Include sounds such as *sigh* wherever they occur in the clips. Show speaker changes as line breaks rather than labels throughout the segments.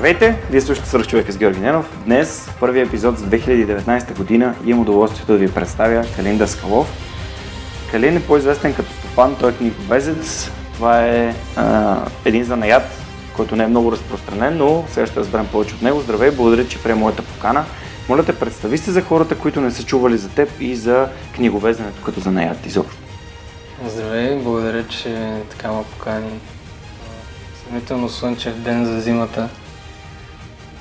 Здравейте! Вие слушате Свърх човека с Георги Ненов. Днес, в първия епизод за 2019 година, имам удоволствието да ви представя Калин Даскалов. Калин е по-известен като стопан, той е книговезец. Това е а, един занаят, който не е много разпространен, но сега ще разберем повече от него. Здравей, благодаря, че прие моята покана. Моля те, представи се за хората, които не са чували за теб и за книговезенето като занаят изобщо.
Здравей, благодаря, че така ме покани. Съмнително слънчев ден за зимата.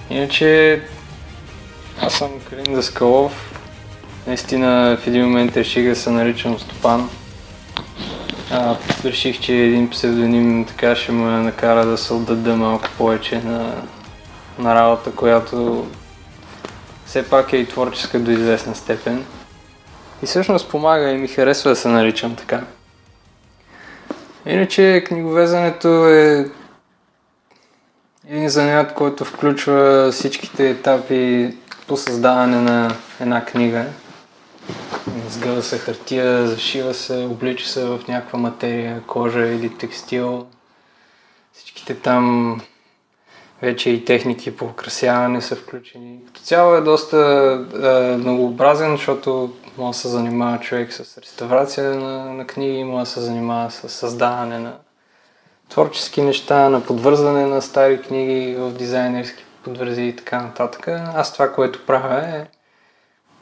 Иначе аз съм Калин Даскалов. Наистина в един момент реших да се наричам Стопан. А, реших, че един псевдоним така ще ме накара да се отдада малко повече на, на работа, която все пак е и творческа до известна степен. И всъщност помага и ми харесва да се наричам така. Иначе книговезането е един занят, който включва всичките етапи по създаване на една книга. Сгъва се хартия, зашива се, облича се в някаква материя, кожа или текстил. Всичките там вече и техники по украсяване са включени. Като цяло е доста е, многообразен, защото може да се занимава човек с реставрация на, на книги, може да се занимава с създаване на творчески неща, на подвързване на стари книги в дизайнерски подвързи и така нататък. Аз това, което правя е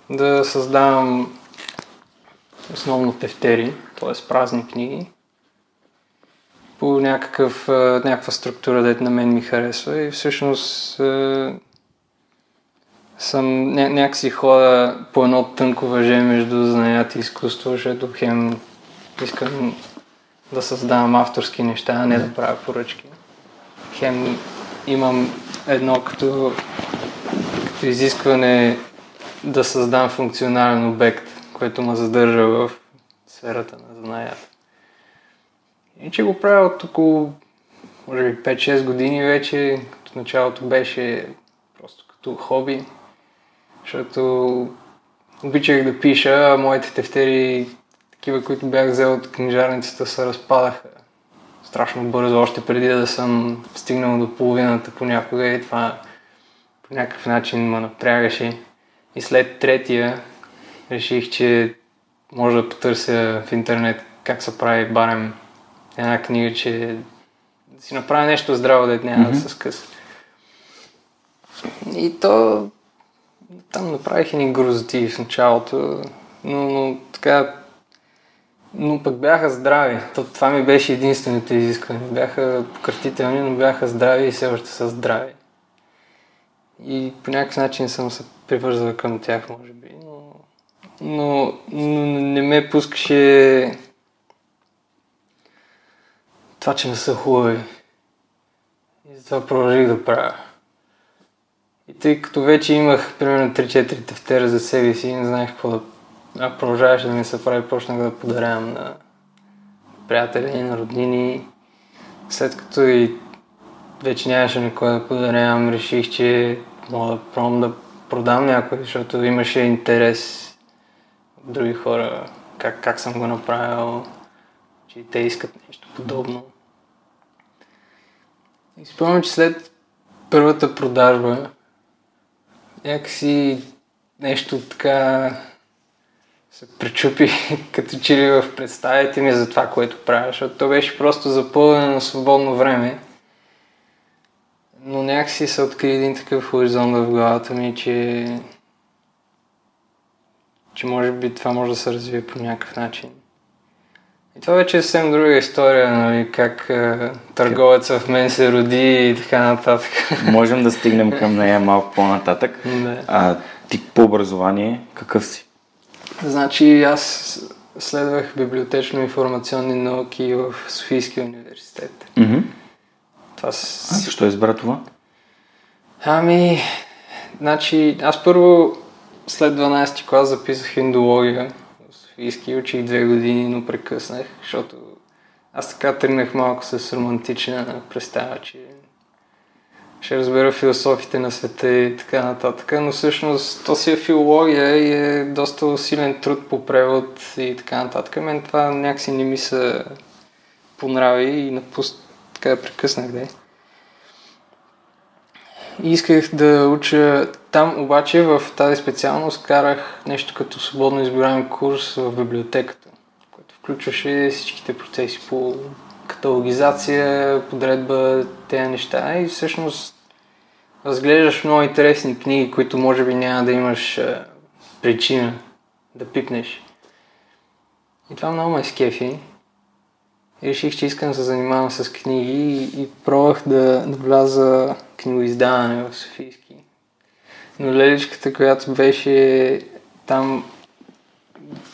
да създавам основно тефтери, т.е. празни книги, по някакъв, някаква структура, дете на мен ми харесва и всъщност съм ня- някакси хода по едно тънко въже между занаят и изкуство, защото хем искам да създавам авторски неща, а не да правя поръчки. Хем имам едно като, като изискване да създам функционален обект, което ме задържа в сферата на занаята. И че го правя от около, може би 5-6 години вече, като началото беше просто като хоби, защото обичах да пиша, а моите тефтери такива, които бях взел от книжарницата, се разпадаха страшно бързо, още преди да съм стигнал до половината понякога и това по някакъв начин ме напрягаше. И след третия реших, че може да потърся в интернет как се прави барем една книга, че да си направя нещо здраво, да няма mm-hmm. да се скъса. И то там направих ни грозоти в началото, но, но така но пък бяха здрави. То, това ми беше единственото изискване. Бяха пократителни, но бяха здрави и все още са здрави. И по някакъв начин съм се привързал към тях, може би. Но, но, но не ме пускаше това, че не са хубави. И затова продължих да правя. И тъй като вече имах примерно 3-4 тефтера за себе си и не знаех какво да а продължаваше да ми се прави, почнах да подарявам на приятели, на роднини. След като и вече нямаше никой да подарявам, реших, че мога да пробвам да продам някой, защото имаше интерес от други хора, как, как съм го направил, че те искат нещо подобно. И спомням, че след първата продажба някакси нещо така се причупи *laughs* като че ли в представите ми за това, което правя, защото то беше просто запълнено на свободно време. Но някакси се откри един такъв хоризонт в главата ми, че че може би това може да се развие по някакъв начин. И това вече е съвсем друга история, нали, как е, търговеца в мен се роди и така нататък. *laughs*
Можем да стигнем към нея малко по-нататък.
Да.
А ти по образование какъв си?
Значи аз следвах библиотечно-информационни науки в Софийския университет.
Mm-hmm.
Това
с... А защо избра това?
Ами, значи аз първо след 12 клас записах индология в Софийски, учих две години, но прекъснах, защото аз така тръгнах малко с романтична представа, че ще разбера философите на света и така нататък, но всъщност то си е филология и е доста усилен труд по превод и така нататък. Мен това някакси не ми се понрави и напуст... така да прекъснах, да и исках да уча там, обаче в тази специалност карах нещо като свободно избираем курс в библиотеката, което включваше всичките процеси по каталогизация, подредба, тези неща и всъщност разглеждаш много интересни книги, които може би няма да имаш а, причина да пипнеш. И това много ме скефи. Реших, че искам да се занимавам с книги и, и пробвах да, да вляза книгоиздаване в Софийски. Но леличката, която беше там,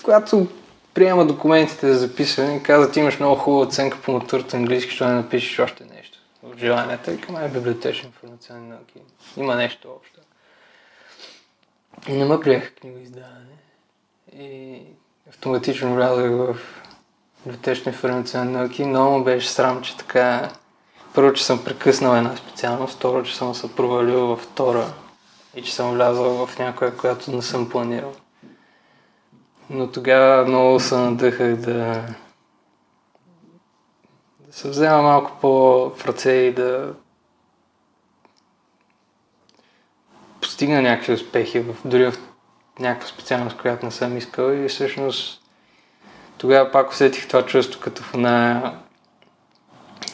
която приема документите за записване, каза, ти имаш много хубава оценка по матурата английски, що не напишеш още нещо в желанията. И към е библиотечен информационни науки. Има нещо общо. И не ме приеха книгоиздаване. И автоматично влязах в библиотечни информационни науки. Много беше срам, че така първо, че съм прекъснал една специалност, второ, че съм се провалил във втора и че съм влязъл в някоя, която не съм планирал. Но тогава много се надъхах да, да се взема малко по в ръце и да постигна някакви успехи, в, дори в някаква специалност, която не съм искал и всъщност тогава пак усетих това чувство като в една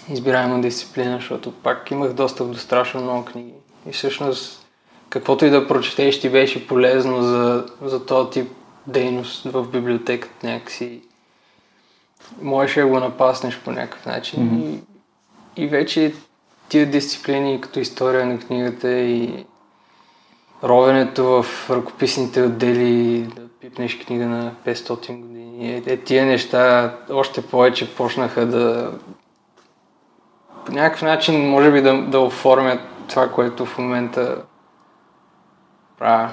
избираема дисциплина, защото пак имах достъп до страшно много книги. И всъщност, каквото и да прочетеш, ти беше полезно за, за този тип дейност в библиотеката някакси. Можеш да го напаснеш по някакъв начин. Mm-hmm. И, и вече тия дисциплини, като история на книгата и ровенето в ръкописните отдели, да пипнеш книга на 500 години. Е, е, тия неща още повече почнаха да по някакъв начин, може би да, да оформят това, което в момента правя.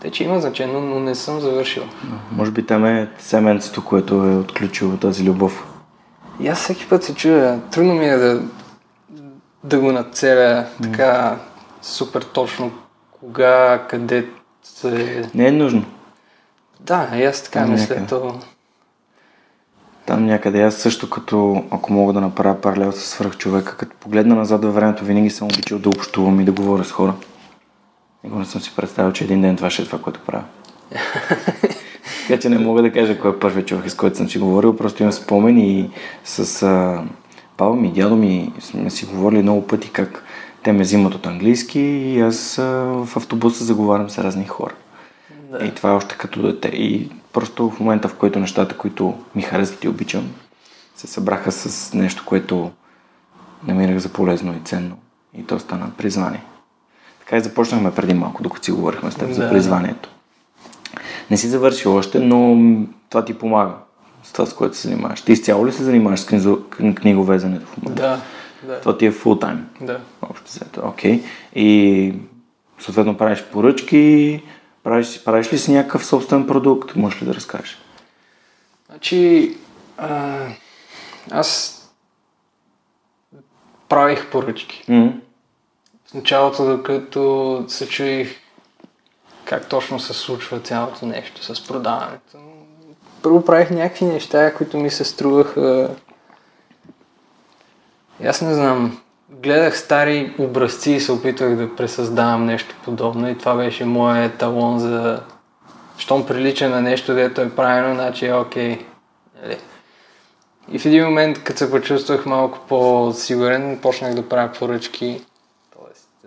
Те, че има значение, но не съм завършил.
Може би там е семенцето, което е отключило тази любов.
И аз всеки път се чуя. Трудно ми е да, да го нацеля така супер точно кога, къде се...
Не е нужно.
Да, и аз така мисля. То...
Там някъде аз също като, ако мога да направя паралел с свръхчовека, като погледна назад във времето, винаги съм обичал да общувам и да говоря с хора. Никога не съм си представил, че един ден това ще е това, което правя. *laughs* така че не мога да кажа кой е първият човек, с който съм си говорил, просто имам спомен и с а, баба ми и дядо ми сме си говорили много пъти как те ме взимат от английски и аз в автобуса заговарям с разни хора. Да. И това е още като дете. И просто в момента, в който нещата, които ми харесват и обичам, се събраха с нещо, което намирах за полезно и ценно. И то стана призвание. Така и започнахме преди малко, докато си говорихме с теб да. за призванието. Не си завършил още, но това ти помага с това, с което се занимаваш. Ти изцяло ли се занимаваш с книговезенето в момента?
Да, да.
Това ти е фул тайм.
Да.
Общо взето. Окей. Okay. И съответно правиш поръчки, Правиш, правиш ли си някакъв собствен продукт? Можеш ли да разкажеш?
Значи, а, аз правих поръчки.
Mm-hmm.
В началото, докато се чуих как точно се случва цялото нещо с продаването. Първо правих някакви неща, които ми се струваха... Аз не знам, гледах стари образци и се опитвах да пресъздавам нещо подобно и това беше моят талон за щом прилича на нещо, дето е правилно, значи е окей. Нали? И в един момент, като се почувствах малко по-сигурен, почнах да правя поръчки. Тоест,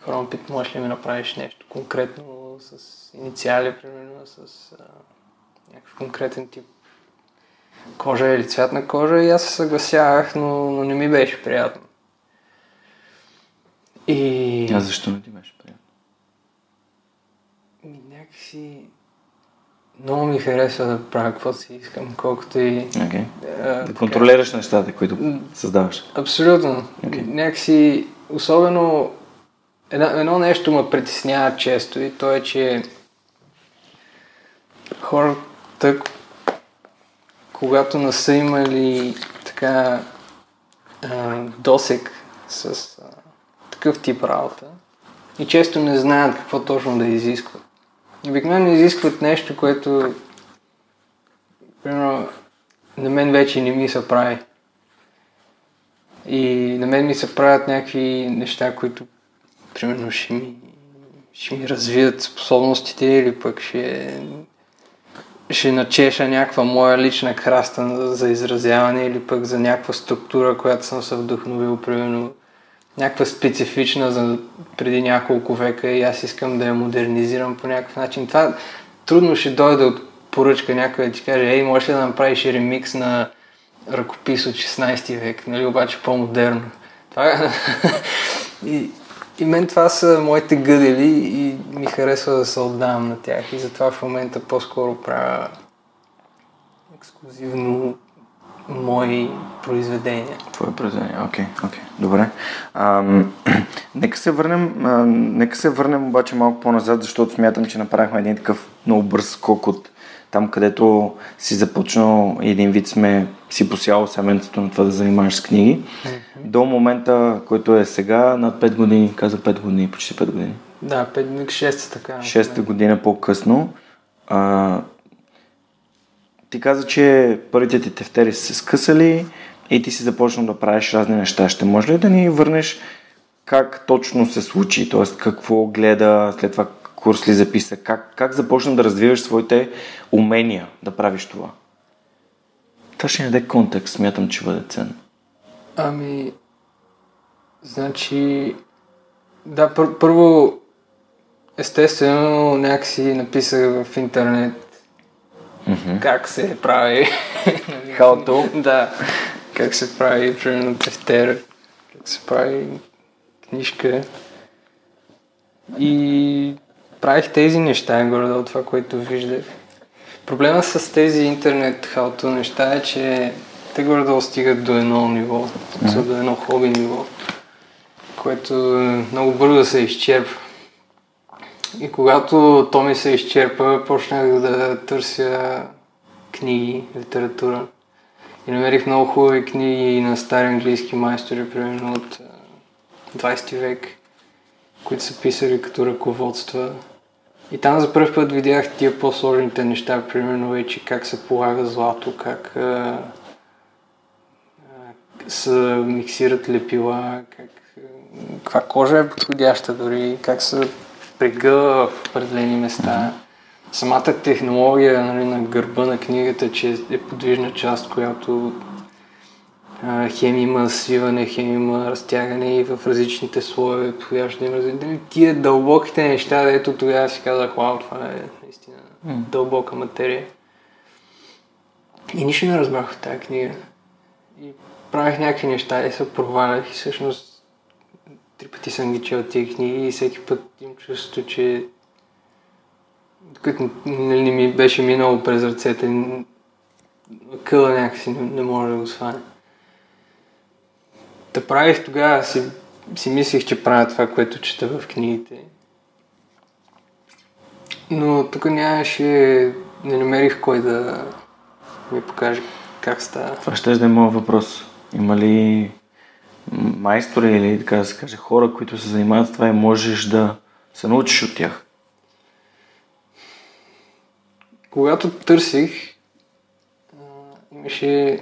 хора ме питат, можеш ли ми направиш нещо конкретно с инициали, примерно, с а, някакъв конкретен тип кожа или цвят на кожа и аз се съгласявах, но, но не ми беше приятно. И...
А защо не ти беше приятно?
Ми някакси... Много ми харесва да правя каквото си искам, колкото и...
Okay. А, да контролираш нещата, които създаваш.
Абсолютно. Okay. Някакси, особено едно, едно нещо ме притеснява често и то е, че хората, когато не са имали така а, досек с а, такъв тип работа и често не знаят какво точно да изискват. Обикновено изискват нещо, което примерно на мен вече не ми се прави. И на мен ми се правят някакви неща, които примерно ще ми, ще ми развият способностите или пък ще, ще начеша някаква моя лична краста за изразяване или пък за някаква структура, която съм се вдъхновил, примерно някаква специфична за преди няколко века и аз искам да я модернизирам по някакъв начин. Това трудно ще дойде от поръчка някой да ти каже, ей, можеш ли да направиш ремикс на ръкопис от 16 век, нали, обаче по-модерно. Това *laughs* и, и мен това са моите гъдели и ми харесва да се отдавам на тях и затова в момента по-скоро правя ексклюзивно мои произведения.
Твое произведение, окей, okay, окей, okay. добре. Ам, *clears throat* нека, се върнем, а, нека се върнем обаче малко по-назад, защото смятам, че направихме един такъв много бърз скок от там, където си започнал един вид сме си посял семенцето на това да занимаваш с книги, mm-hmm. до момента, който е сега, над 5 години, каза 5 години, почти 5 години.
Да, 5, 6 така.
6 година по-късно. А, ти каза, че първите ти тефтери са се скъсали и ти си започнал да правиш разни неща. Ще може ли да ни върнеш как точно се случи, т.е. какво гледа, след това курс ли записа, как, как започна да развиваш своите умения да правиш това? Това ще ни даде контекст, смятам, че бъде ценно.
Ами, значи, да, пър- първо, естествено, някакси написах в интернет mm-hmm. как се прави.
How to?
да, как се прави, примерно, тефтер, как се прави книжка. И правих тези неща, горе от това, което виждах. Проблема с тези интернет халто неща е, че те горе стигат до едно ниво, mm-hmm. до едно хоби ниво, което много бързо се изчерпва. И когато то ми се изчерпа, почнах да търся книги, литература. И намерих много хубави книги на стари английски майстори, примерно от 20 век, които са писали като ръководства и там за първ път видях тия по-сложните неща, примерно вече как се полага злато, как а, се миксират лепила, как, каква кожа е подходяща дори, как се прегъва в определени места. Самата технология нали, на гърба на книгата, че е подвижна част, която хем има свиване, хем има разтягане и в различните слоеве, подходящо има различни. Тия дълбоките неща, ето тогава си казах, вау, това е наистина mm. дълбока материя. И нищо не разбрах от тази книга. И правих някакви неща и се провалях и всъщност три пъти съм ги чел тия книги и всеки път имам чувство, че докато нали, ми беше минало през ръцете, къла някакси не, не може да го сване да правих тогава, си, си мислих, че правя това, което чета в книгите. Но тук нямаше, не намерих кой да ми покаже как става.
Това ще да е моят въпрос. Има ли майстори или така да се каже хора, които се занимават с това и можеш да се научиш от тях?
Когато търсих, имаше,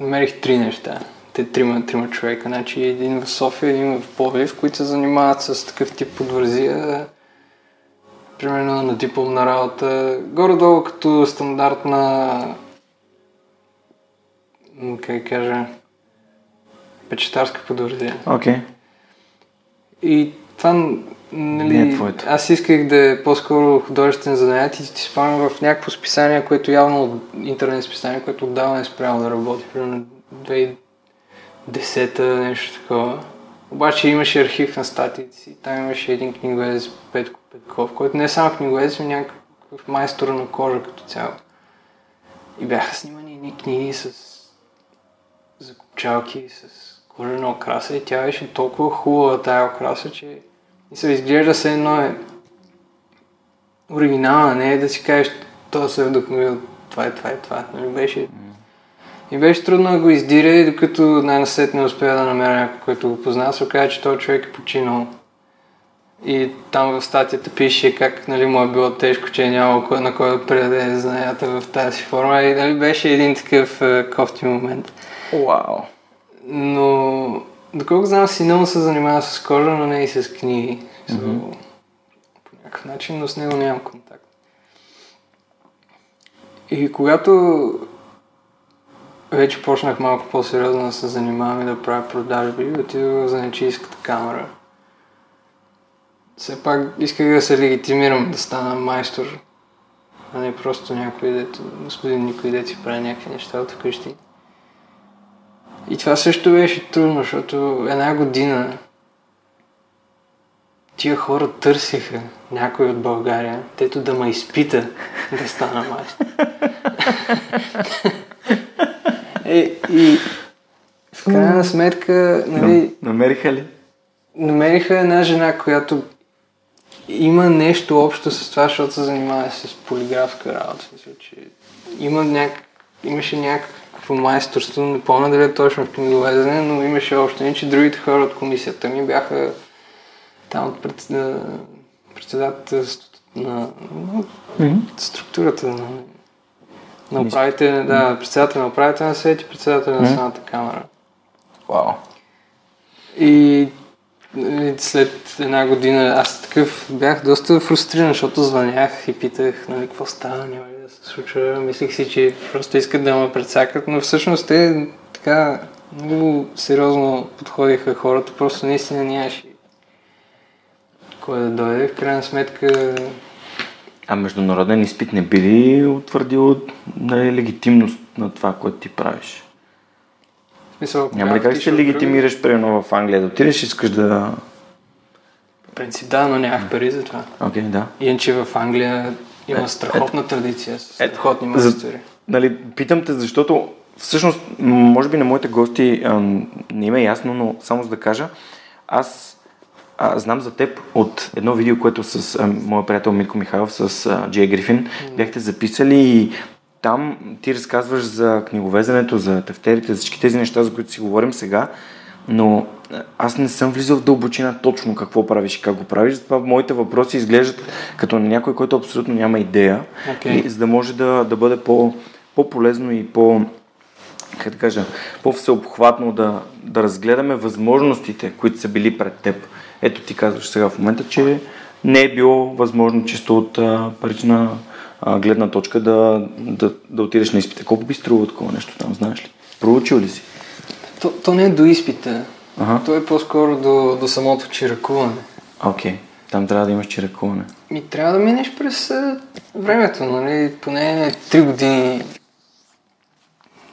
намерих три неща те трима, трима човека. Значи един в София, един в Пловдив, които се занимават с такъв тип подвързия. Примерно на дипломна работа. Горе-долу като стандартна как кажа печетарска подвързия.
Окей. Okay.
И това нали,
Не е твоето.
аз исках да е по-скоро художествен занят и ти спомням в някакво списание, което явно интернет списание, което отдавна е спрямо да работи. Примерно десета, нещо такова. Обаче имаше архив на статиите си. Там имаше един книгоез Петко Петков, който не е само книгоез, но някакъв майстор на кожа като цяло. И бяха снимани едни книги с закопчалки, с кожена окраса и тя беше толкова хубава тая окраса, че и се изглежда се едно е оригинална, не е да си кажеш, то се е вдъхновил това е това е това. Нали беше... И беше трудно да го издиря и докато най-насетне успя да намеря някой, който го познава, се оказа, че този човек е починал. И там в статията пише как нали, му е било тежко, че е нямало на кой да предаде знанията в тази форма. И нали, беше един такъв е, кофти момент.
Вау!
Но, доколко знам, сина му се занимава с кожа, но не и с книги. Mm-hmm. По някакъв начин, но с него нямам контакт. И когато вече почнах малко по-сериозно да се занимавам и да правя продажби, отидох за нечийската камера. Все пак исках да се легитимирам, да стана майстор, а не просто някой, дето, господин никой дете си прави някакви неща от вкъщи. И това също беше трудно, защото една година тия хора търсиха някой от България, тето да ме изпита да стана майстор. *laughs* е, и в крайна сметка, нали...
Намериха ли?
Намериха една жена, която има нещо общо с това, защото се занимава с полиграфска работа. че има няк... имаше някакво майсторство, не помня дали е точно в книговезене, но имаше още не, че другите хора от комисията ми бяха там от пред, председателството на, mm-hmm. структурата на, на управите, да, председател на управителна съвет и председател на mm-hmm. камера.
Вау.
И след една година аз такъв бях доста фрустриран, защото звънях и питах, нали, какво става, няма ли да се случва. Мислих си, че просто искат да ме предсакат, но всъщност те така много сериозно подходиха хората, просто наистина нямаше кой да дойде. В крайна сметка...
А международен изпит не би ли утвърдил нали, легитимност на това, което ти правиш?
Мисъл,
Няма ли как се легитимираш, примерно в Англия, да отидеш и искаш да...
В принцип да, но нямах пари за това.
Окей, okay, да.
Иначе в Англия има е, страхотна е, традиция с страхотни мастери.
Нали, питам те, защото всъщност, може би на моите гости а, не има е ясно, но само за да кажа, аз а, знам за теб от едно видео, което с а, моя приятел Митко Михайлов с а, Джей Грифин mm. бяхте записали и там ти разказваш за книговезенето, за тефтерите, за всички тези неща, за които си говорим сега, но аз не съм влизал в дълбочина точно какво правиш и как го правиш, затова моите въпроси изглеждат като на някой, който абсолютно няма идея, okay. и, за да може да, да бъде по, по-полезно и по, как да кажа, по-всеобхватно да, да разгледаме възможностите, които са били пред теб. Ето ти казваш сега в момента, че не е било възможно чисто от а, парична а, гледна точка да, да, да отидеш на изпита. Колко би струва такова нещо там, знаеш ли? Проучил ли си?
То, то не е до изпита. Ага. То е по-скоро до, до самото чиракуване.
Окей. Okay. Там трябва да имаш чиракуване.
Ми трябва да минеш през времето, нали? Поне 3 години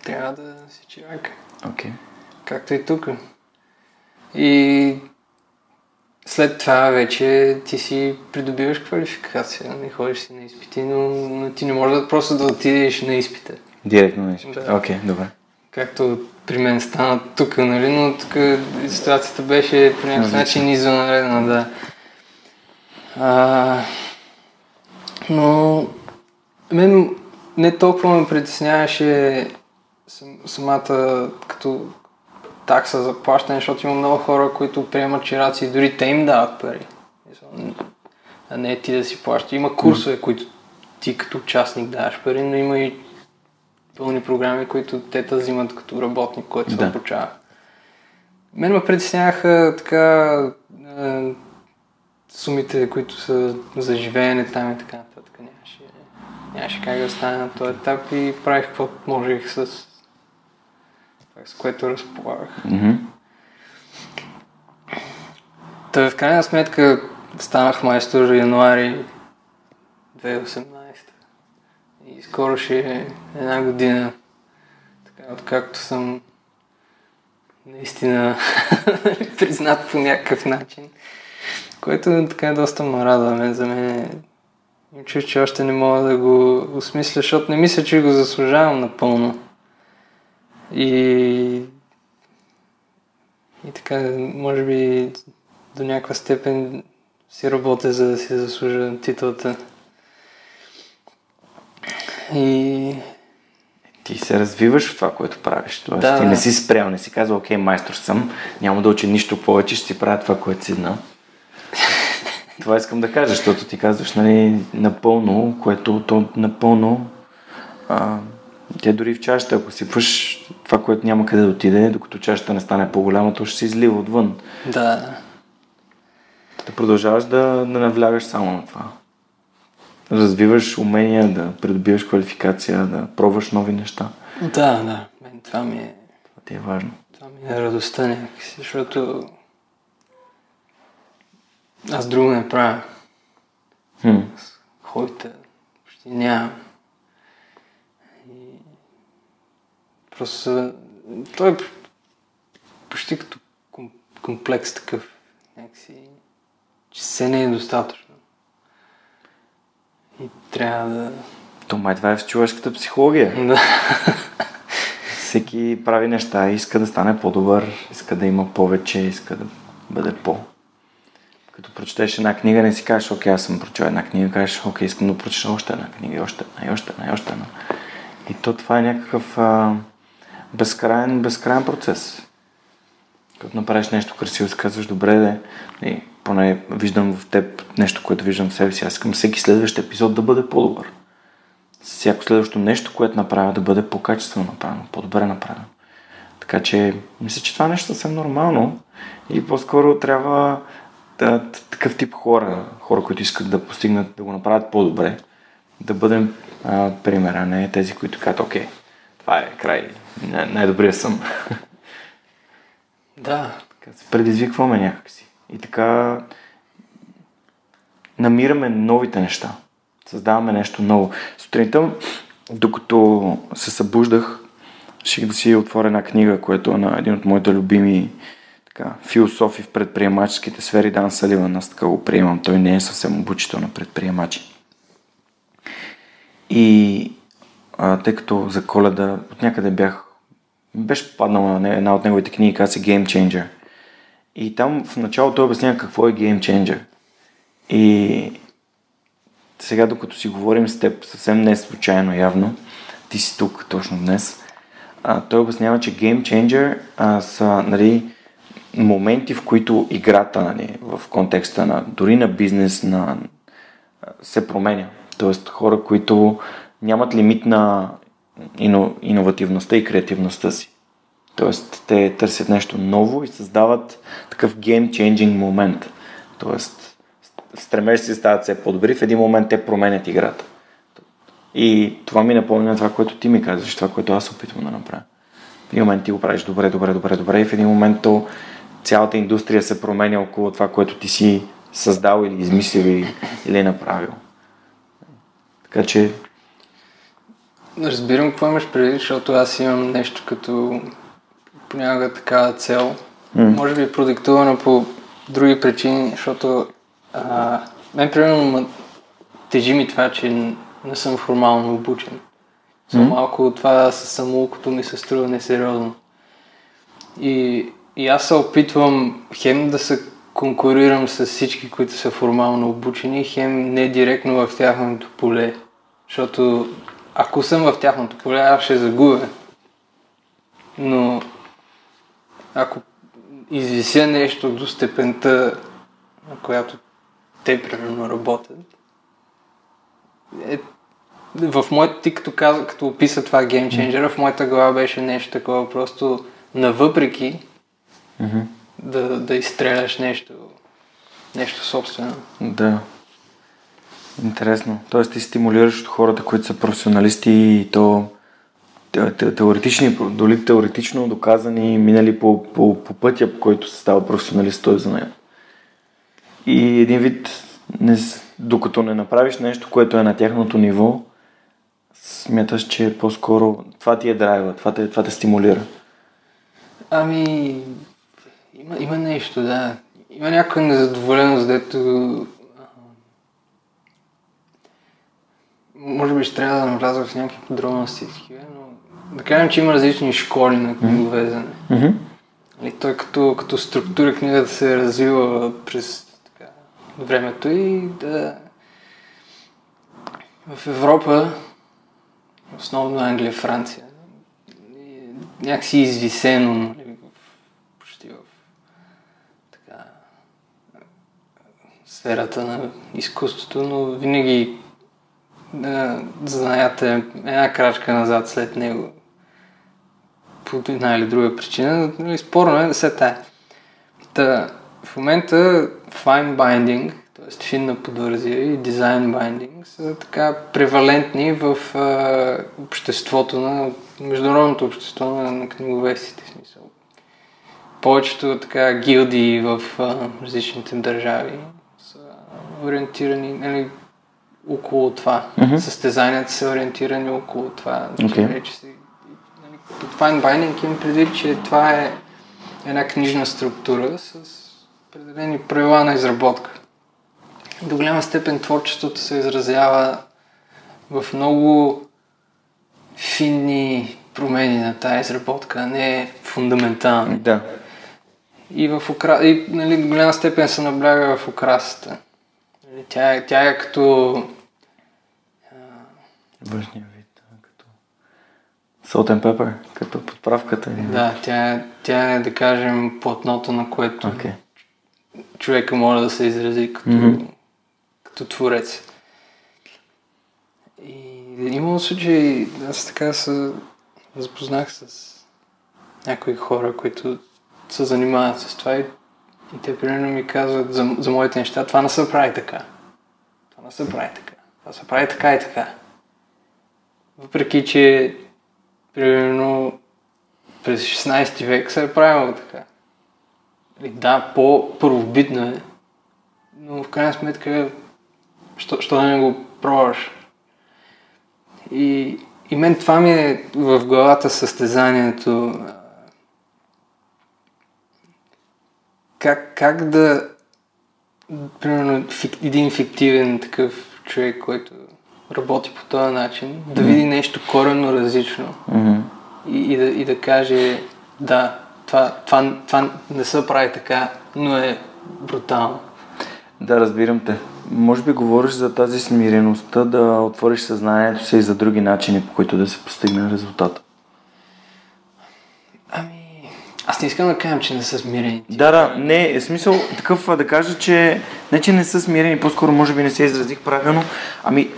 трябва да си чирак.
Окей. Okay.
Както и тук. И след това вече ти си придобиваш квалификация, не ходиш си на изпити, но, но ти не можеш да просто да отидеш на изпита.
Директно на изпита. Да. Окей, okay, добре.
Както при мен стана тук, нали, но тук ситуацията беше по някакъв начин извънредна, да. А, но мен не толкова ме притесняваше самата като такса за плащане, защото има много хора, които приемат чираци и дори те им дават пари. А не ти да си плащаш. Има курсове, които ти като участник даваш пари, но има и пълни програми, които те те взимат като работник, който се да. обучава. Мен ме притесняваха така е, сумите, които са за живеене там и така нататък. Нямаше, нямаше как да стане на този етап и правих каквото можех с с което разполагах. Mm-hmm. Та в крайна сметка станах майстор януари 2018. И скоро ще е една година, така откакто съм наистина *laughs* признат по някакъв начин, което така доста ме радва. За мен чух, че още не мога да го осмисля, защото не мисля, че го заслужавам напълно. И И така, може би до някаква степен си работя, за да си заслужа титлата. И
Ти се развиваш в това, което правиш. Тоест,
Да,
ти не си спрял, не си казал, окей, майстор съм, няма да уча нищо повече, ще си правя това, което си знал. *laughs* това искам да кажа, защото ти казваш, нали, напълно, което то напълно а, те дори в чашата, ако сипваш това, което няма къде да отиде, докато чашата не стане по-голяма, то ще се излива отвън.
да,
Да продължаваш да, да навлягаш само на това. Да развиваш умения, да придобиваш квалификация, да пробваш нови неща.
да, да, мен това ми е,
Това ти е важно.
това ми е радостта някакси, защото аз друго не правя.
Хм.
Хората почти нямам. Просто той е почти като ком- комплекс такъв. Някакси, че се не е достатъчно. И трябва да...
То май това е в човешката психология. *laughs*
да.
Всеки прави неща иска да стане по-добър, иска да има повече, иска да бъде по. Като прочетеш една книга, не си кажеш, окей, аз съм прочел една книга, кажеш, окей, искам да прочета още една книга, още една, и още една, и още една. И то това е някакъв а, безкрайен, безкрайен процес. Като направиш нещо красиво, си казваш, добре, де, и поне виждам в теб нещо, което виждам в себе си. Аз искам всеки следващ епизод да бъде по-добър. Всяко следващо нещо, което направя, да бъде по-качествено направено, по-добре направено. Така че, мисля, че това е нещо съвсем нормално и по-скоро трябва да, такъв тип хора, хора, които искат да постигнат, да го направят по-добре, да бъдем а, пример, а не тези, които казват, окей, това е край, най- най-добрия съм. *laughs*
да.
Така се предизвикваме някакси. И така намираме новите неща. Създаваме нещо ново. Сутринта, докато се събуждах, ще да си отворя една книга, която е на един от моите любими така, философи в предприемаческите сфери, Дан Саливан, аз така го приемам. Той не е съвсем обучител на предприемачи. И а, тъй като за коледа от някъде бях беше паднала на една от неговите книги, каза се Game Changer. И там в началото той обяснява какво е Game Changer. И сега, докато си говорим с теб, съвсем не е случайно явно, ти си тук точно днес, а, той обяснява, че Game Changer а, са нали, моменти, в които играта нали, в контекста на дори на бизнес на, се променя. Тоест хора, които нямат лимит на ино, иновативността и креативността си. Тоест, те търсят нещо ново и създават такъв game-changing момент. Тоест, стремеж си стават все по-добри, в един момент те променят играта. И това ми напомня това, което ти ми казваш, това, което аз опитвам да направя. В един момент ти го правиш добре, добре, добре, добре и в един момент то цялата индустрия се променя около това, което ти си създал или измислил или, или направил. Така че
Разбирам какво имаш предвид, защото аз имам нещо като понякога такава цел.
М.
Може би продиктувана по други причини, защото а, мен примерно ма, тежи ми това, че не съм формално обучен. So,
М.
малко това със самолукото ми се струва несериозно. И, и аз се опитвам хем да се конкурирам с всички, които са формално обучени, хем не директно в тяхното поле. Защото ако съм в тяхното поле, аз ще загубя. Но ако извися нещо до степента, на която те примерно работят, е, в моята, ти като, каза, като описа това Changer, в моята глава беше нещо такова, просто навъпреки
Мгм.
да, да изстреляш нещо, нещо собствено.
Да. Интересно. Тоест ти стимулираш от хората, които са професионалисти и то те- те- теоретични, дори теоретично доказани, минали по, по, по пътя, по който се става професионалист, той за нея. И един вид, не, докато не направиш нещо, което е на тяхното ниво, смяташ, че по-скоро това ти е драйва, това те, това те стимулира.
Ами, има, има нещо, да. Има някаква незадоволеност, дето... а, Може би ще трябва да навляза в някакви подробности, но да кажем, че има различни школи на книговезене.
Mm-hmm.
И той като, като структура книгата се е развила през така, времето и да в Европа, основно Англия, Франция, е някакси извисено нали, почти в така, сферата на изкуството, но винаги да, знаете една крачка назад след него по една или друга причина. Нали, спорно е да се тая. Та, в момента fine binding, т.е. финна подвързия и дизайн байдинг са така превалентни в а, обществото на международното общество на, на книговестите. Смисъл. Повечето така гилдии в а, различните държави са ориентирани нали, около това.
Мгм.
Състезанията са ориентирани около това.
Окей.
Че вече си, нали, fine binding им предвид, че това е една книжна структура с определени правила на изработка. До голяма степен творчеството се изразява в много финни промени на тази изработка, а не фундаментални.
Да.
И, в укра... и нали, до голяма степен се набляга в украсата. Тя, тя е като
Външния вид. Като salt and pepper, като подправката. или-
Да, тя, е- тя е, да кажем, платното, на което
Окей.
човека може да се изрази като,
Мгм.
като творец. И имало случаи, аз така се запознах с някои хора, които се занимават с това и, и те примерно ми казват за, за моите неща, това не се прави така. Това не се прави така. Това се прави така и така. Въпреки, че примерно през 16 век се е правило така. Нали, Да, по-първобитно е, но в крайна сметка, що, що да не го пробваш? И, и мен това ми е в главата състезанието. Как, как да, примерно, фик, един фиктивен такъв човек, който работи по този начин, да види нещо коренно различно
Мгм.
и, и, да, и да каже, да, това, това, това не се прави така, но е брутално.
Да, разбирам те. Може би говориш за тази смиреността да отвориш съзнанието си и за други начини, по които да се постигне резултат.
Ами, аз не искам да кажа, че не са смирени.
Да, да, не, е смисъл такъв да кажа, че не, че не са смирени, по-скоро може би не се изразих правилно, ами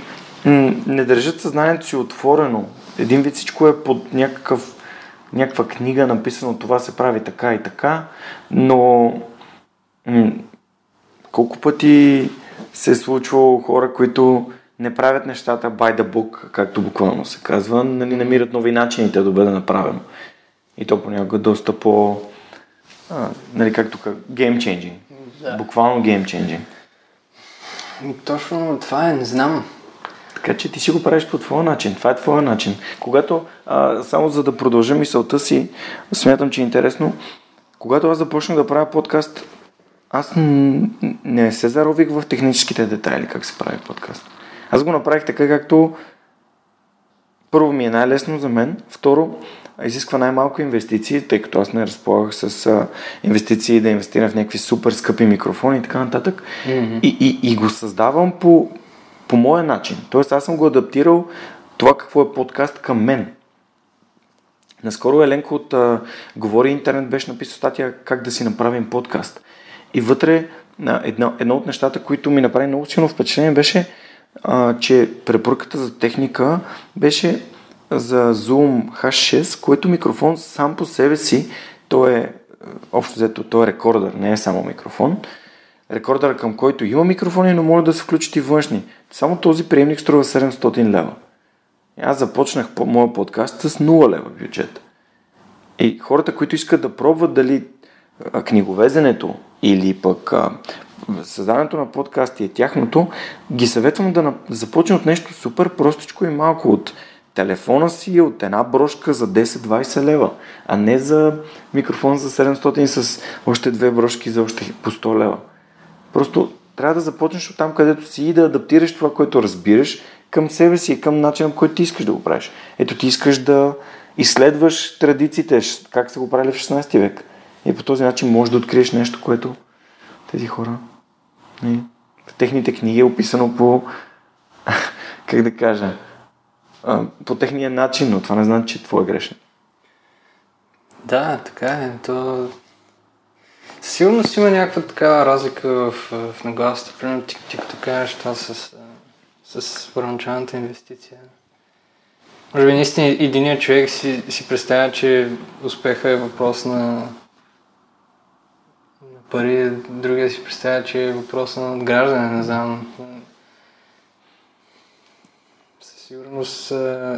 не държат съзнанието си отворено. Един вид всичко е под някакъв, някаква книга написано това се прави така и така, но м- колко пъти се е случвало хора, които не правят нещата by the book, както буквално се казва, нали, намират нови начини те да бъде направено. И то понякога доста по... А, нали, както тук, game changing.
Да.
Буквално game changing.
Точно това е, не знам.
Така че ти си го правиш по твоя начин. Това е твоя начин. Когато, а, само за да продължа мисълта си, смятам, че е интересно, когато аз започнах да правя подкаст, аз не се зарових в техническите детайли как се прави подкаст. Аз го направих така, както първо ми е най-лесно за мен, второ изисква най-малко инвестиции, тъй като аз не разполагах с а, инвестиции да инвестирам в някакви супер скъпи микрофони и така нататък.
Мгм.
И, и, и го създавам по, по моя начин. Тоест аз съм го адаптирал това какво е подкаст към мен. Наскоро Еленко от а, Говори Интернет беше написал статия как да си направим подкаст. И вътре едно, едно от нещата, които ми направи много силно впечатление беше, а, че препоръката за техника беше за Zoom H6, който микрофон сам по себе си, той е, общо взето, той е рекордър, не е само микрофон. Рекордър към който има микрофони, но може да се включат и външни. Само този приемник струва 700 лева. Аз започнах по моя подкаст с 0 лева бюджет. И хората, които искат да пробват дали книговезенето или пък а, създаването на подкасти е тяхното, ги съветвам да на- започнат от нещо супер простичко и малко от телефона си, от една брошка за 10-20 лева, а не за микрофон за 700 с още две брошки за още по 100 лева. Просто трябва да започнеш от там, където си и да адаптираш това, което разбираш към себе си и към начина, по който ти искаш да го правиш. Ето ти искаш да изследваш традициите, как са го правили в 16 век. И по този начин можеш да откриеш нещо, което тези хора... нали, В техните книги е описано по... *laughs* Как да кажа? По техния начин, но това не значи, че твой е грешен.
Да, така е. То... Със сигурност има някаква такава разлика в, в нагласата. Примерно ти, ти като кажеш това с, с първоначалната инвестиция. Може би наистина единият човек си, си представя, че успеха е въпрос на, на пари, другия си представя, че е въпрос на надграждане, не знам. Със сигурност,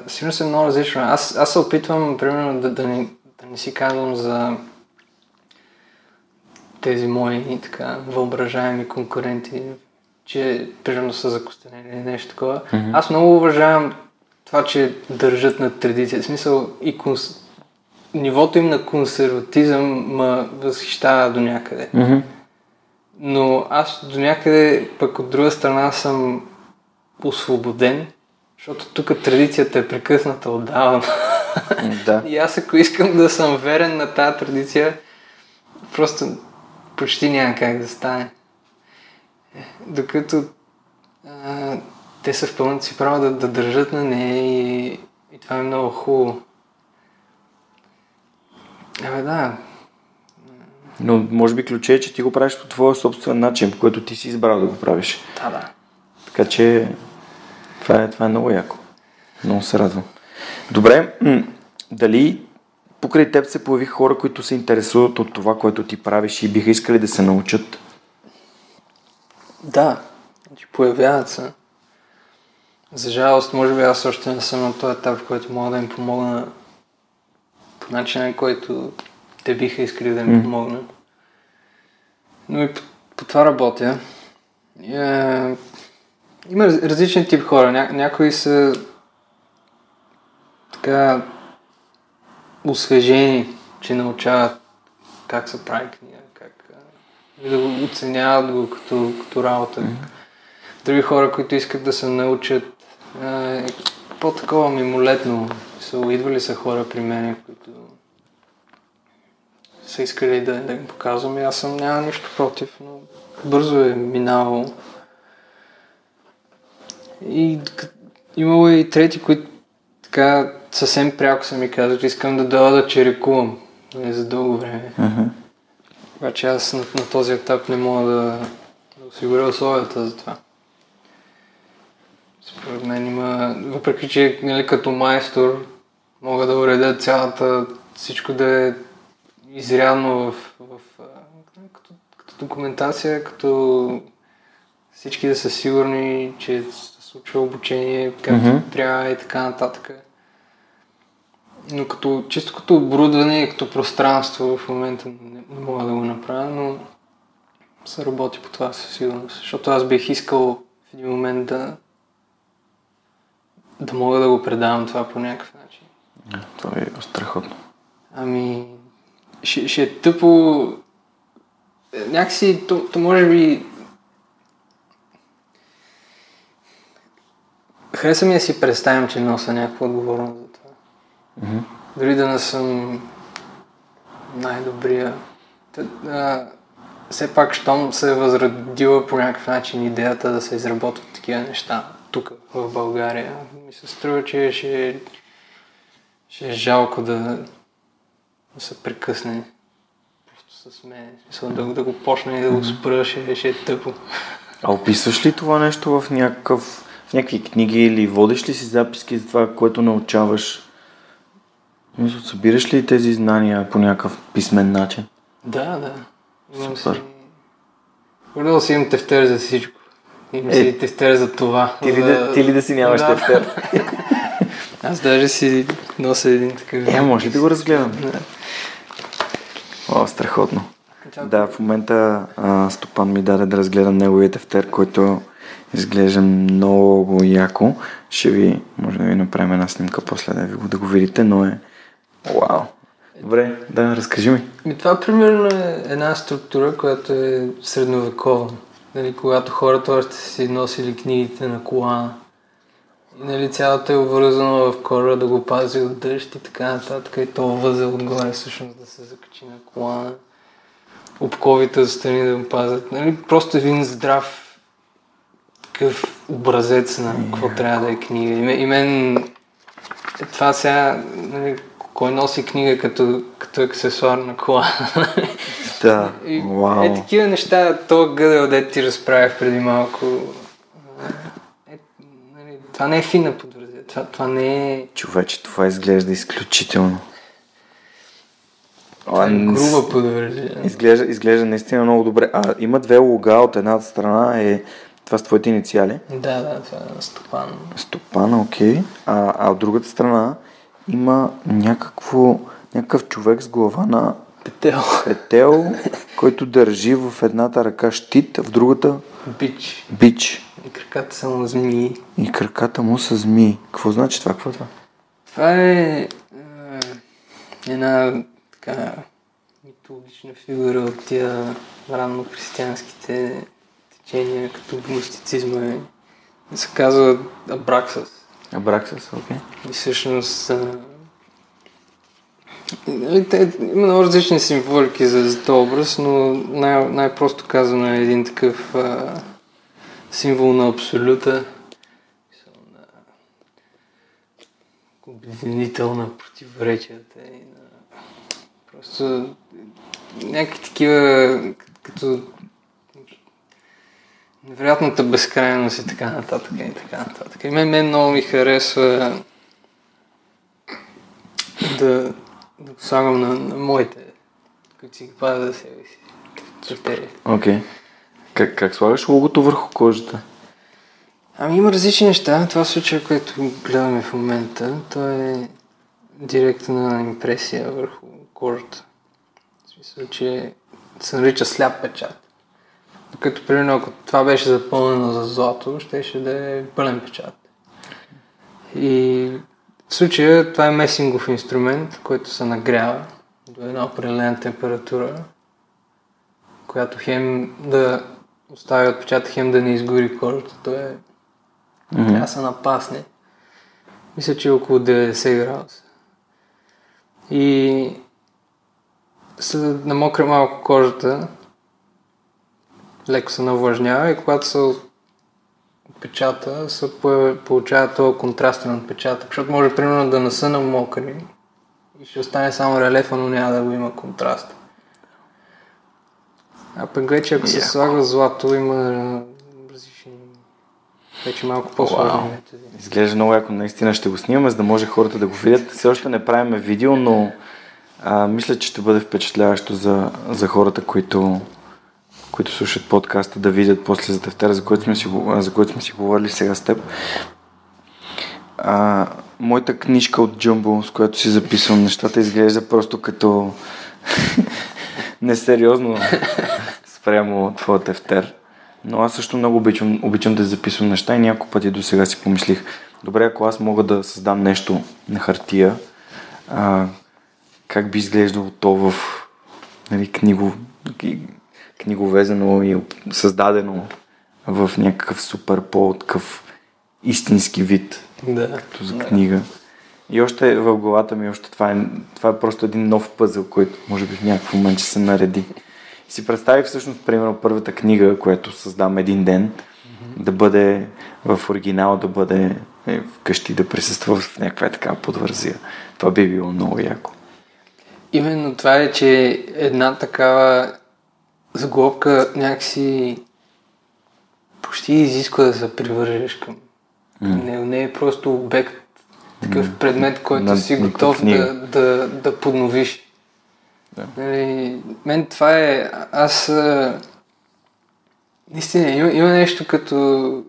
сигурност е много различно. Аз, аз се опитвам, примерно, да, да, не, да не си казвам за тези мои така въображаеми конкуренти, че примерно са закостенели или нещо такова.
Мгм.
Аз много уважавам това, че държат на традиция. В смисъл и конс... нивото им на консерватизъм ме възхищава до някъде.
Mm-hmm.
Но аз до някъде пък от друга страна съм освободен, защото тук традицията е прекъсната отдавна.
Да. *laughs*
И аз ако искам да съм верен на тази традиция, просто почти няма как да стане. Докато а, те са в пълната си право да, да държат на нея и, и това е много хубаво. Абе да,
Но може би ключе е, че ти го правиш по твоя собствен начин, по който ти си избрал да го правиш.
да, да.
Така че това е, това е много яко. Много се радвам. Добре, дали покрай теб се появи хора, които се интересуват от това, което ти правиш и биха искали да се научат?
Да, появяват се. За жалост, може би аз още не съм на този етап, в който мога да им помогна по начина, който те биха искали да им помогна. Но и по, по това работя. И, е, има раз- различен тип хора. Ня, някои са така освежени, че научават как се прави книга, как да го оценяват го като, като работа. Други хора, които искат да се научат е, по-такова мимолетно. Са, идвали са хора при мен, които са искали да, да им показвам и аз съм няма нищо против, но бързо е минавало. И имало и трети, които така съвсем пряко са ми казали, че искам да дойда да черекувам нали, за дълго време.
Uh-huh.
Обаче аз на, на този етап не мога да, да осигуря условията за това. Според мен има, въпреки че нали, като майстор мога да уредя цялата, всичко да е изрядно в, в а, като, като документация, като всички да са сигурни, че случва обучение както
Мгм.
трябва и така нататък. Но като, чисто като оборудване и като пространство в момента не, не мога да го направя, но се работи по това със сигурност. Защото аз бих искал в един момент да да мога да го предавам това по някакъв начин.
Това е страхотно.
Ами, ще, ще е тъпо. е, Някакси, то, то може би... Хареса ми да си представям, че нося някаква отговорност за това.
Мгм.
Дори да не съм най-добрия. Та, а, все пак, щом се е възродила по някакъв начин идеята да се изработват такива неща тук, в България, ми се струва, че ще, ще е жалко да, да се прекъсне просто с мен. Смисъл, да, да го почне и да го спра, ще, ще е тъпо.
А описваш ли това нещо в, някакъв, някакви книги или водиш ли си записки за това, което научаваш? Мисля, събираш ли тези знания по някакъв писмен начин?
Да, да. Имам
Супер.
си... Горе си имам тефтер за всичко. Имам
Е,
си тефтер за това.
Ти ли,
за...
да, ти ли да си нямаш
Да.
тефтер? *laughs*
Аз даже си нося един такъв.
Е, може ли да го разгледам?
Да.
О, страхотно. Да, в момента а, Стопан ми даде да разгледам неговия тефтер, който изглежда много яко. Ще ви, може да ви направим една снимка после да, ви го, да го видите, но е... Вау! Добре, да, разкажи ми.
Ми, това примерно е една структура, която е средновекова. Нали, когато хората още си носили книгите на колана. И нали, цялото е обвързано в кора да го пази от дъжд и така нататък. И то възел отгоре всъщност да се закачи на колана. обковите отстрани да го пазят. Нали? Просто един здрав такъв образец на какво трябва да е книга. И, мен- е това сега, нали, кой носи книга като, като аксесуар на кола. *laughs*
Да,
И,
вау.
Е, такива неща, то гъдел, дет ти разправях преди малко. Е, нали, това не е фина подвързия, това, това не е...
Човече, това изглежда изключително.
Това е груба подвързия.
Изглежда, изглежда наистина много добре. А има две лога от едната страна е това с твоите инициали.
Да, да, това е Стопан.
Стопана, окей. А, а от другата страна има някакво, някакъв човек с глава на
Петел.
петел, който държи в едната ръка щит, в другата
Бич.
бич.
И краката са му змии.
И краката му са змии. Какво значи това? Какво е това?
Това е, е една така митологична фигура от тия ранно християнските течения, като гностицизма е. Се казва Абраксас.
Абраксас, окей.
И всъщност нали, те, има много различни символики за, за този образ, но най- най-просто казано е един такъв а, символ на абсолюта, на обединител на противоречията и на просто някакви такива като невероятната безкрайност и така нататък и така нататък. И мен, мен много ми харесва да, да го слагам на, на моите, които си ги пазя за себе си.
Окей. Как, как слагаш логото върху кожата?
Ами има различни неща. Това случай, което гледаме в момента, то е директна импресия върху кожата. В смисъл, че се нарича сляп печат. Докато, примерно, ако това беше запълнено за злато, щеше да е пълен печат. И в случая това е месингов инструмент, който се нагрява до една определена температура, която хем да остави отпечатък, хем да не изгори кожата. То е трябва да се напасне. Мисля, че е около 90 градуса. И се намокря малко кожата, леко се навлажнява и когато се отпечата, се получава този контрастен отпечатък, защото може примерно да не са намокри и ще остане само релефа, но няма да го има контраст. А пък вече ако се слага злато, има различни вече малко по-сложни методи.
Изглежда много яко. Наистина ще го снимаме, за да може хората да го видят. Все още не правиме видео, но а, мисля, че ще бъде впечатляващо за, за хората, които, които слушат подкаста, да видят после за тефтера, за който сме си, за който сме си говорили сега с теб. А, моята книжка от Джумбо, с която си записвам нещата, изглежда просто като *laughs* несериозно спрямо твоя тефтер. Но аз също много обичам, обичам да записвам неща и няколко пъти до сега си помислих, добре, ако аз мога да създам нещо на хартия, а, как би изглеждало то в нали, книго, книговезено и създадено в някакъв супер по-такъв истински вид,
Да.
като за книга. И още в главата ми, още това е, това е просто един нов пъзъл, който може би в някакъв момент ще се нареди. И си представих всъщност, примерно, първата книга, която създам един ден, да бъде в оригинал, да бъде е, вкъщи, да присъства в някаква така подвързия. Това би било много яко.
Именно това е, че една такава заглобка някакси почти изисква да се привържеш към, към него. Не е просто обект, такъв предмет, който
На-
си готов да, да, да подновиш.
Да.
Нали, мен това е... Аз... а, Наистина, има, има нещо като...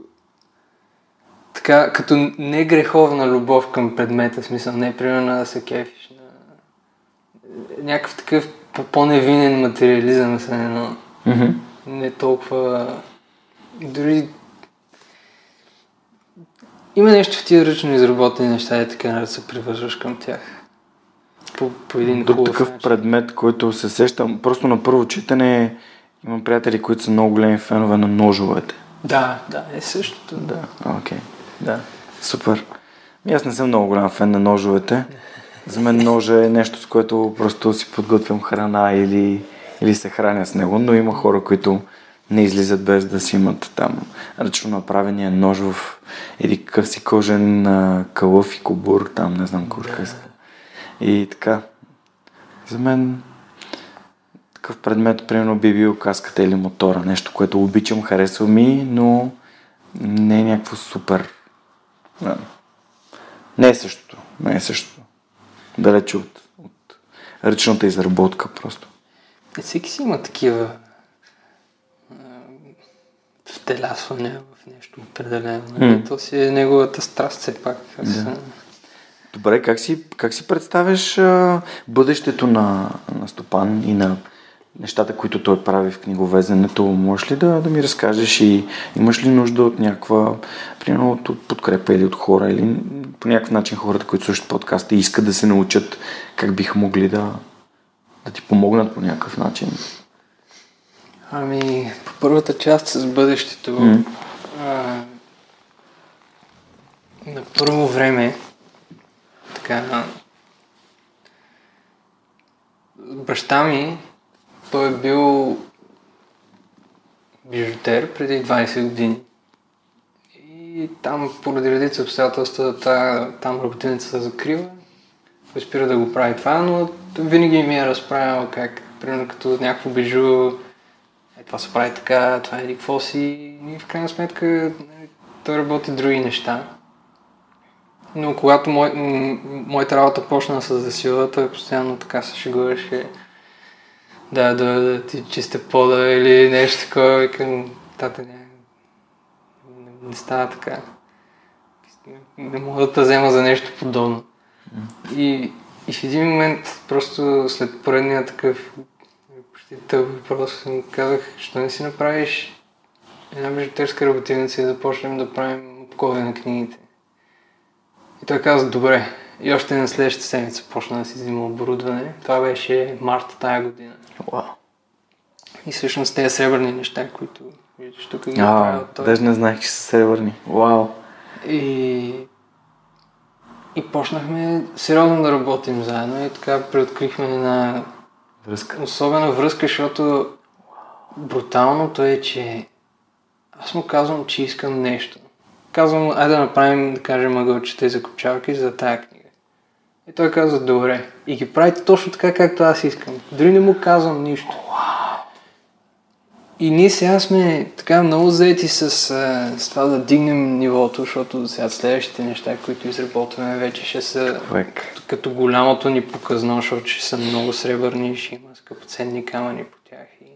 Така, като негреховна любов към предмета, в смисъл, не примерно да се кефиш на някакъв такъв по- по-невинен материализъм, се едно. Не толкова... Дори... Има нещо в тия ръчно изработени неща и така да се привържаш към тях. По, по един
Друг такъв
начин.
предмет, който се сещам, просто на първо четене имам приятели, които са много големи фенове на ножовете.
Да, да, е същото. Да.
Окей, да. Супер. Ами Аз не съм много голям фен на ножовете. *laughs* За мен ножа е нещо, с което просто си подготвям храна или, или се храня с него, но има хора, които не излизат без да си имат там ръчно направения нож в или къв си кожен а, кълъв и кобур, там не знам какво да. И така. За мен такъв предмет, примерно, би бил каската или мотора. Нещо, което обичам, харесва ми, но не е някакво супер. Не е същото. Не е същото. Далече от, от ръчната изработка просто.
Не всеки си има такива втелясване в нещо определено. Mm. То си е неговата страст все пак. Да.
Добре, как си, как си представяш а, бъдещето на, на Стопан и на нещата, които той прави в книговезенето? Можеш ли да, да ми разкажеш и имаш ли нужда от някаква, примерно от, подкрепа или от хора, или по някакъв начин хората, които слушат подкаста и искат да се научат как биха могли да, да ти помогнат по някакъв начин?
Ами, по първата част с бъдещето, mm. а, на първо време, така, баща ми, той е бил бижутер преди 20 години. И там, поради редица обстоятелства, там работилница се закрива. Той спира да го прави това, но винаги ми е разправял как, примерно като някакво бижу, е, това се прави така, това е какво си. И в крайна сметка нали, той работи други неща. Но когато мой, моята работа почна засилва, той постоянно така се шегуваше. Да, да, да ти чисте пода или нещо такова. И към тата не, не, не става така. Не мога да те взема за нещо подобно. И, и в един момент, просто след поредния такъв почти тъп въпрос, казах, що не си направиш една бижутерска работилница и да почнем да правим обкови на книгите. И той каза, добре. И още на следващата седмица почна да си взима оборудване. Това беше марта тая година.
Wow.
И всъщност тези сребърни неща, които виждаш тук ги
правил той. Даже не знаех, че са сребърни. Вау.
И... И почнахме сериозно да работим заедно и така преоткрихме една
връзка.
особена връзка, защото бруталното е, че аз му казвам, че искам нещо казвам, айде да направим, да кажем, мъгълчета и закопчалки за тая книга. И той казва, добре. И ги прави точно така, както аз искам. Дори не му казвам нищо. И ние сега сме така много заети с, с това да дигнем нивото, защото сега следващите неща, които изработваме вече ще са като, като голямото ни показно, защото ще са много сребърни, ще има скъпоценни камъни по тях. И,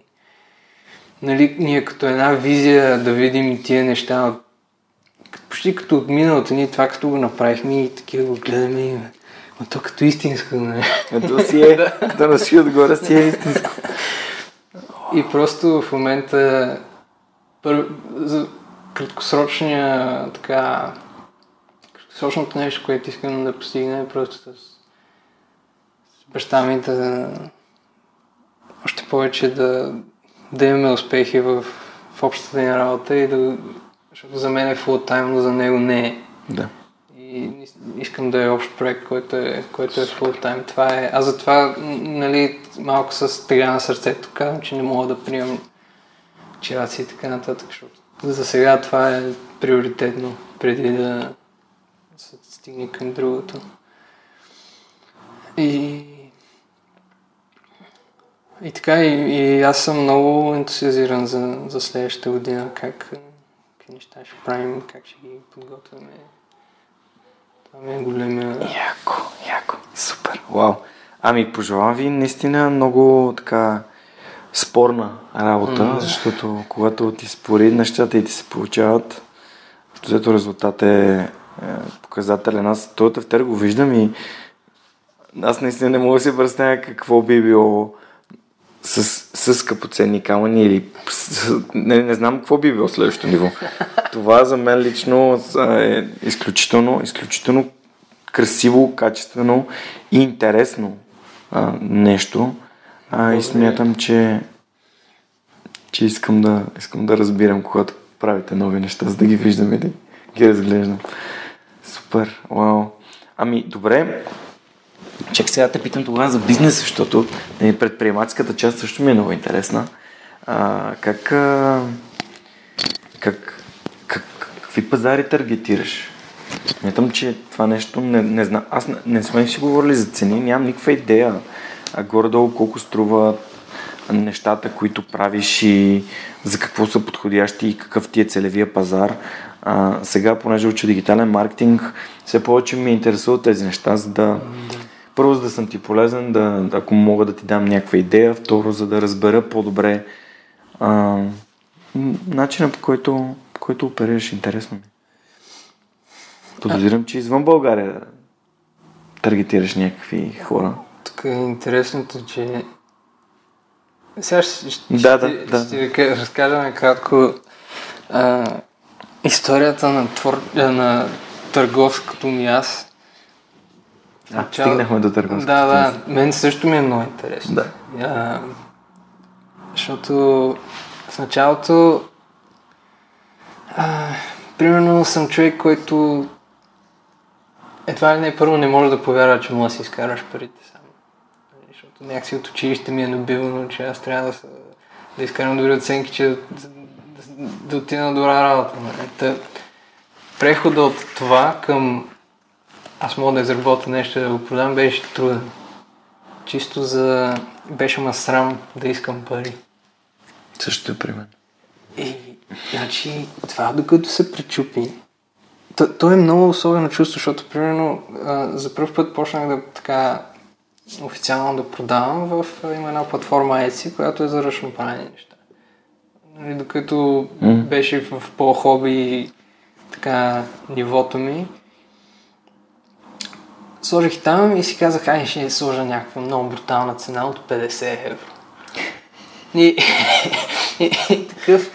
нали, ние като една визия да видим тия неща почти като от миналото ни, това като го направихме и такива го гледаме и но то като истинско, не?
То си е, *laughs* да носи отгоре си е истинско.
И просто в момента пър... за краткосрочния така краткосрочното нещо, което искам да постигна е просто с, с баща ми да още повече да, да имаме успехи в, в общата ни работа и да защото за мен е фул тайм, но за него не е.
Да.
Искам да е общ проект, който е, който е фул тайм. Това е. А затова, нали, малко с тега на сърцето казвам, че не мога да приемам чираци и така нататък, защото за сега това е приоритетно, преди да се стигне към другото. И и така, и, и аз съм много ентусиазиран за, за следващата година, как, какви неща ще правим, как ще ги подготвяме. Това ми е големия...
Яко, яко, супер, вау. Ами, пожелавам ви наистина много така спорна работа, mm-hmm. защото когато ти спори нещата и ти се получават, защото резултат е, е показателен. Аз този тефтер го виждам и аз наистина не мога да си представя какво би било с, с скъпоценни камъни или с, не, не знам какво би било следващото ниво. Това за мен лично е изключително, изключително красиво, качествено и интересно а, нещо. А, и смятам, че, че искам, да, искам да разбирам, когато правите нови неща, за да ги виждам и да ги разглеждам. Супер, вау. Ами, добре. Чак сега те питам тогава за бизнес, защото нали, предприемаческата част също ми е много интересна. А, как, а, как, как, какви пазари таргетираш? Смятам, че това нещо не, не знам. Аз не, не сме си говорили за цени, нямам никаква идея. А горе-долу колко струва нещата, които правиш и за какво са подходящи и какъв ти е целевия пазар. А, сега, понеже уча дигитален маркетинг, все повече ми интересуват тези неща, за да първо, за да съм ти полезен, да, ако мога да ти дам някаква идея, второ, за да разбера по-добре а, начина по който, по който оперираш. Интересно ми. Подозирам, че извън България таргетираш някакви хора.
Тук е интересното, че сега ще, ще,
Да, да,
ще,
да.
ще ви ка- разкажа накратко а, историята на, твор... на търговското ми аз.
А,
Начало-
стигнахме до търговската
Да, да, мен също ми е много интересно.
Да.
А, защото в началото а, примерно съм човек, който едва ли не първо не може да повярва, че може да си изкараш парите сам. Нали, Защото някакси от училище ми е набивано, че аз трябва да, са, да изкарам добри оценки, че да, да, да, да отида на добра работа. Нали. Та, прехода от това към аз мога да изработя нещо да го продам беше труден. Чисто за... беше ма срам да искам пари.
Също е при мен.
И, значи, това докато се пречупи, то, то е много особено чувство, защото, примерно, а, за първ път почнах да така официално да продавам в има една платформа Etsy, която е за ръчно правени неща. Нали, докато
Мгм.
беше в по-хоби така нивото ми, сложих там и си казах, ай ще сложа някаква много брутална цена от 50 евро. И, *laughs* и, и такъв.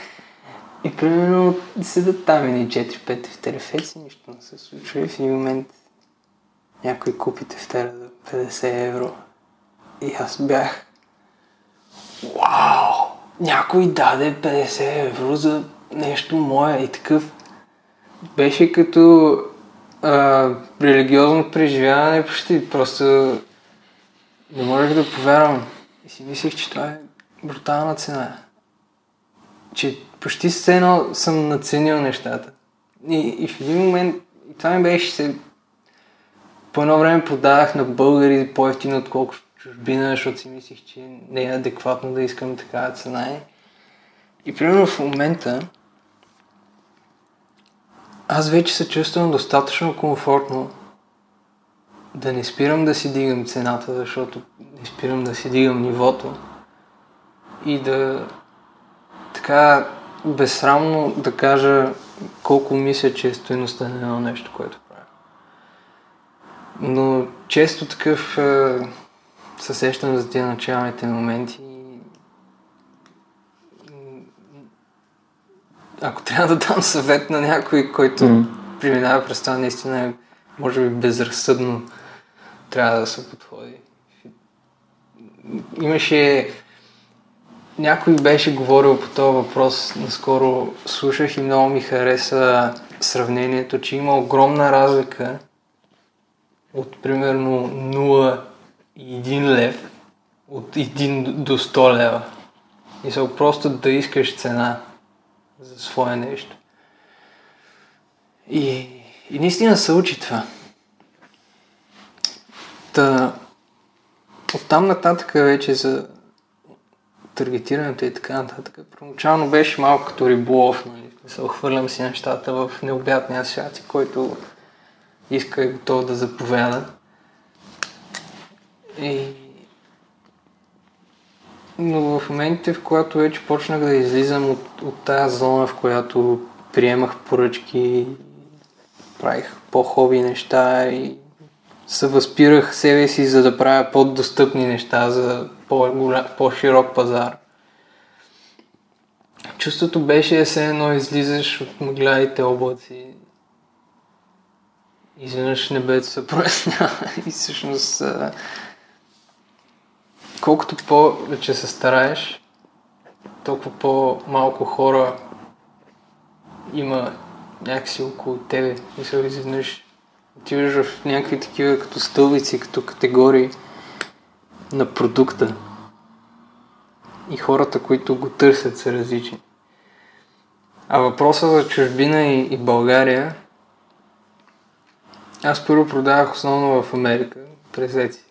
И примерно седат там едни 4-5 тефтерефеци, нищо не се случва и в един момент някой купи тефтера за 50 евро. И аз бях Вау! Някой даде 50 евро за нещо мое и такъв. Беше като религиозно преживяване почти. Просто не можех да повярвам. И си мислех, че това е брутална цена. Че почти все едно съм наценил нещата. И, и в един момент, и това ми беше се... По едно време продавах на българи по-ефтино, отколкото чужбина, защото си мислех, че не е адекватно да искам такава цена. И примерно в момента аз вече се чувствам достатъчно комфортно да не спирам да си дигам цената, защото не спирам да си дигам нивото и да така безсрамно да кажа колко мисля, че е стоеността на едно нещо, което правя. Но често такъв е, се за тези началните моменти и м, ако трябва да дам съвет на някой, който
Мгм.
преминава през това, наистина е, може би безразсъдно трябва да се подходи. Имаше... Някой беше говорил по този въпрос, наскоро слушах и много ми хареса сравнението, че има огромна разлика от примерно 0 и 1 лев, от 1 до 100 лева. И са просто да искаш цена за свое нещо. И, и наистина се учи това. Та, оттам нататък вече за таргетирането и така нататък. Първоначално беше малко като риболов, нали? Се хвърлям си нещата в необятния свят, който иска и готов да заповяда. И... Но в моментите, в когато вече почнах да излизам от, от тази зона, в която приемах поръчки, правих по-хоби неща и се възпирах себе си, за да правя по-достъпни неща за по-широк пазар. Чувството беше все едно излизаш от мъглявите облаци. Изведнъж небето се прояснява *laughs* и всъщност колкото повече се стараеш, толкова по-малко хора има някакси около тебе. Мисля, изведнъж Отиваш в някакви такива като стълбици, като категории на продукта. И хората, които го търсят, са различни. А въпросът за чужбина и, и България, аз първо продавах основно в Америка, през Еци.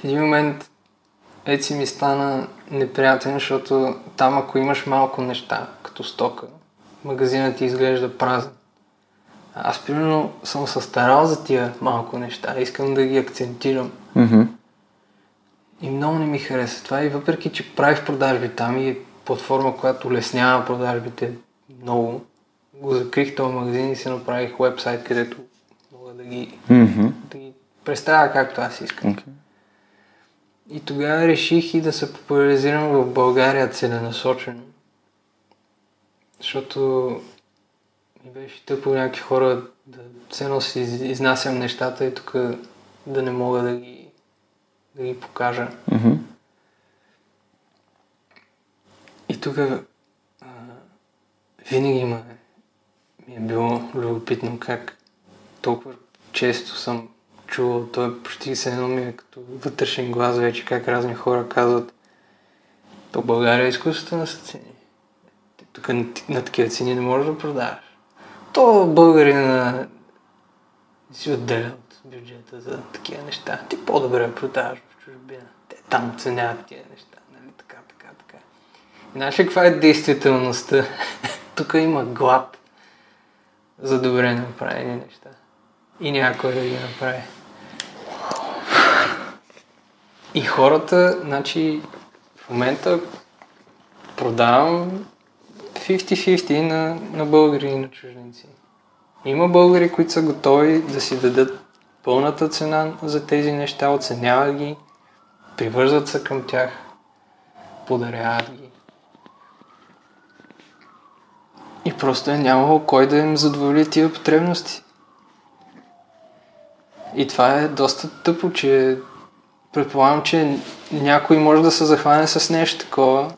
В един момент Еци ми стана неприятен, защото там ако имаш малко неща, като стока, магазинът ти изглежда празен. Аз примерно съм се старал за тия малко неща, искам да ги акцентирам.
Mm-hmm.
И много не ми хареса това и въпреки, че правих продажби там и е платформа, която улеснява продажбите много, го закрих този магазин и си направих вебсайт, където мога да ги,
Mm-hmm.
да ги представя както аз искам.
Okay.
И тогава реших и да се популяризирам в България целенасочено. Защото ми беше тъпо някакви хора да едно си из- изнасям нещата и тук да не мога да ги, да ги покажа.
Mm-hmm.
И тук винаги ма, ми е било любопитно как толкова често съм чувал, той почти се едно ми е като вътрешен глас вече, как разни хора казват то България изкуството на цени. Тук на, на такива цени не можеш да продаваш. То българина си отделя от бюджета за такива неща. Ти по-добре продаваш в чужбина. Те там ценяват тия неща. Нали? Така, така, така. И Знаеш ли каква е действителността? *laughs* Тук има глад за добре направени неща. И някой да ги направи. И хората, значи, в момента продавам 50-50 на, на българи и на чужденци. Има българи, които са готови да си дадат пълната цена за тези неща, оценяват ги, привързват се към тях, подаряват ги. И просто е нямало кой да им задоволи тия потребности. И това е доста тъпо, че предполагам, че някой може да се захване с нещо такова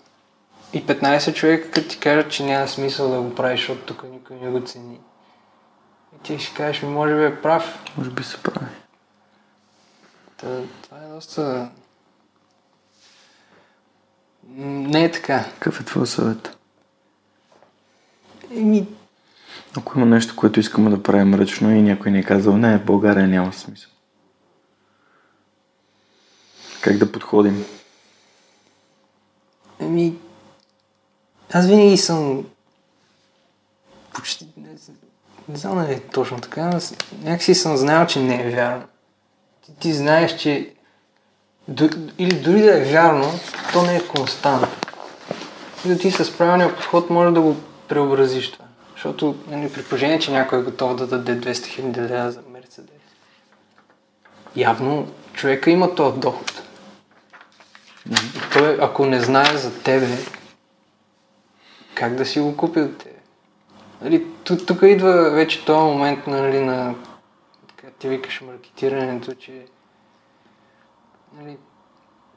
и 15 човека, като ти кажат, че няма смисъл да го правиш, защото тук никой не го цени. И ти ще кажеш, ми може би е прав.
Може би се прави.
Та, това е доста... Не е така.
Какъв е твой съвет?
Еми,
Ако има нещо, което искаме да правим ръчно и някой ни е казал, не, в България няма смисъл. Как да подходим?
Еми, аз винаги съм почти, не, не знам дали е точно така, с- някакси съм знаел, че не е вярно. Ти, ти знаеш, че д- или дори да е вярно, то не е констант. И да ти с правилния подход може да го преобразиш това. Защото нали, при положение, че някой е готов да даде 200 000 лева за Мерцедес, явно човека има този доход. Той, ако не знае за тебе, как да си го купи от тебе? Нали, ту- тук идва вече този момент нали, на, така ти викаш, маркетирането, че нали,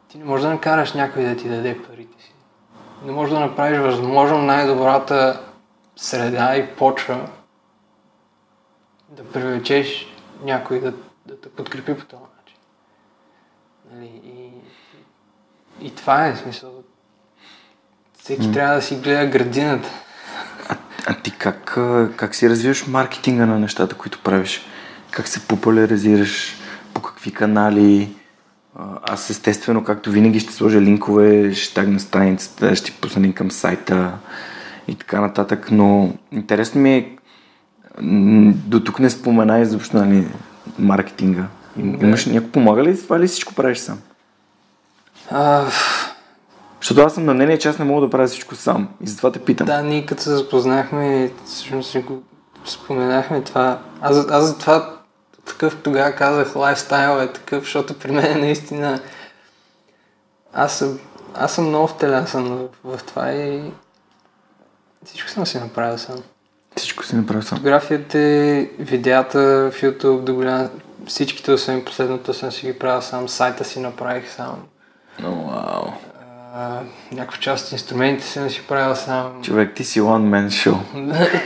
ти не можеш да накараш някой да ти даде парите си. Не можеш да направиш възможно най-добрата среда и почва да привлечеш някой да, да те подкрепи по този начин. Нали, и, и това е смисъл. Всеки трябва да си гледа градината.
А ти как, а, как си развиваш маркетинга на нещата, които правиш? Как се популяризираш? По какви канали? А, Аз естествено, както винаги, ще сложа линкове, ще тагна страницата, ще ти пусна линк към сайта и така нататък, но интересно ми е до тук не спомена изобщо нали, маркетинга.
Да.
Имаш някой помага ли това или всичко правиш сам?
А,
Защото аз съм на мнение, че аз не мога да правя всичко сам. И затова те питам.
да, ние като се запознахме, всъщност си го споменахме това. Аз, аз за това такъв тогава казах, лайфстайл е такъв, защото при мен наистина аз съм, аз съм много втелясан в, в това и всичко съм си направил сам.
Всичко си направя сам.
Фотографията, видеята в YouTube до голяма... Всичките, освен последното, съм си ги правил сам. Сайта си направих сам.
Вау.
А, някаква част от инструментите съм си правил сам.
Човек, ти си one man show. *laughs*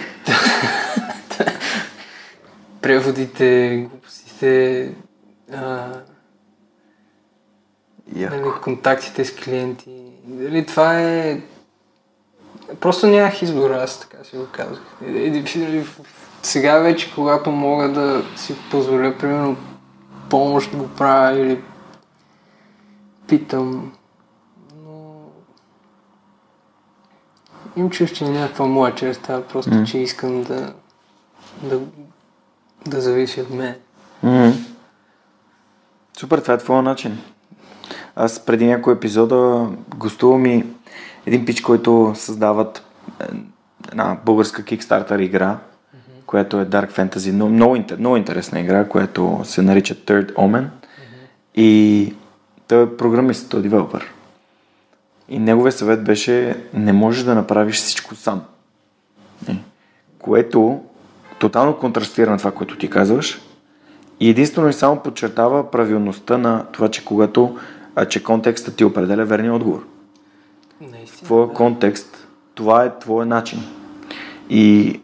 преводите, глупостите, а, нали, контактите с клиенти. Дали това е... Просто нямах избор, аз така си го казах. Сега вече, когато мога да си позволя, примерно, помощ го правя или питам, но им чуш, че е някаква моя черта, просто,
М.
че искам да, да, да зависи от мен.
Мгм. Супер, това е твоя начин. Аз преди някои епизода гостувам и един пич, който създават е, една българска Kickstarter игра, която е Dark Fantasy. Но, много, много интересна игра, която се нарича Third Omen. И той е програмист, той е девелопър. И неговия съвет беше не можеш да направиш всичко сам. Е. Което тотално контрастира на това, което ти казваш. И единствено и само подчертава правилността на това, че когато а, че контекстът ти определя верния отговор.
Наистина.
Твоя контекст, това е твоя начин. И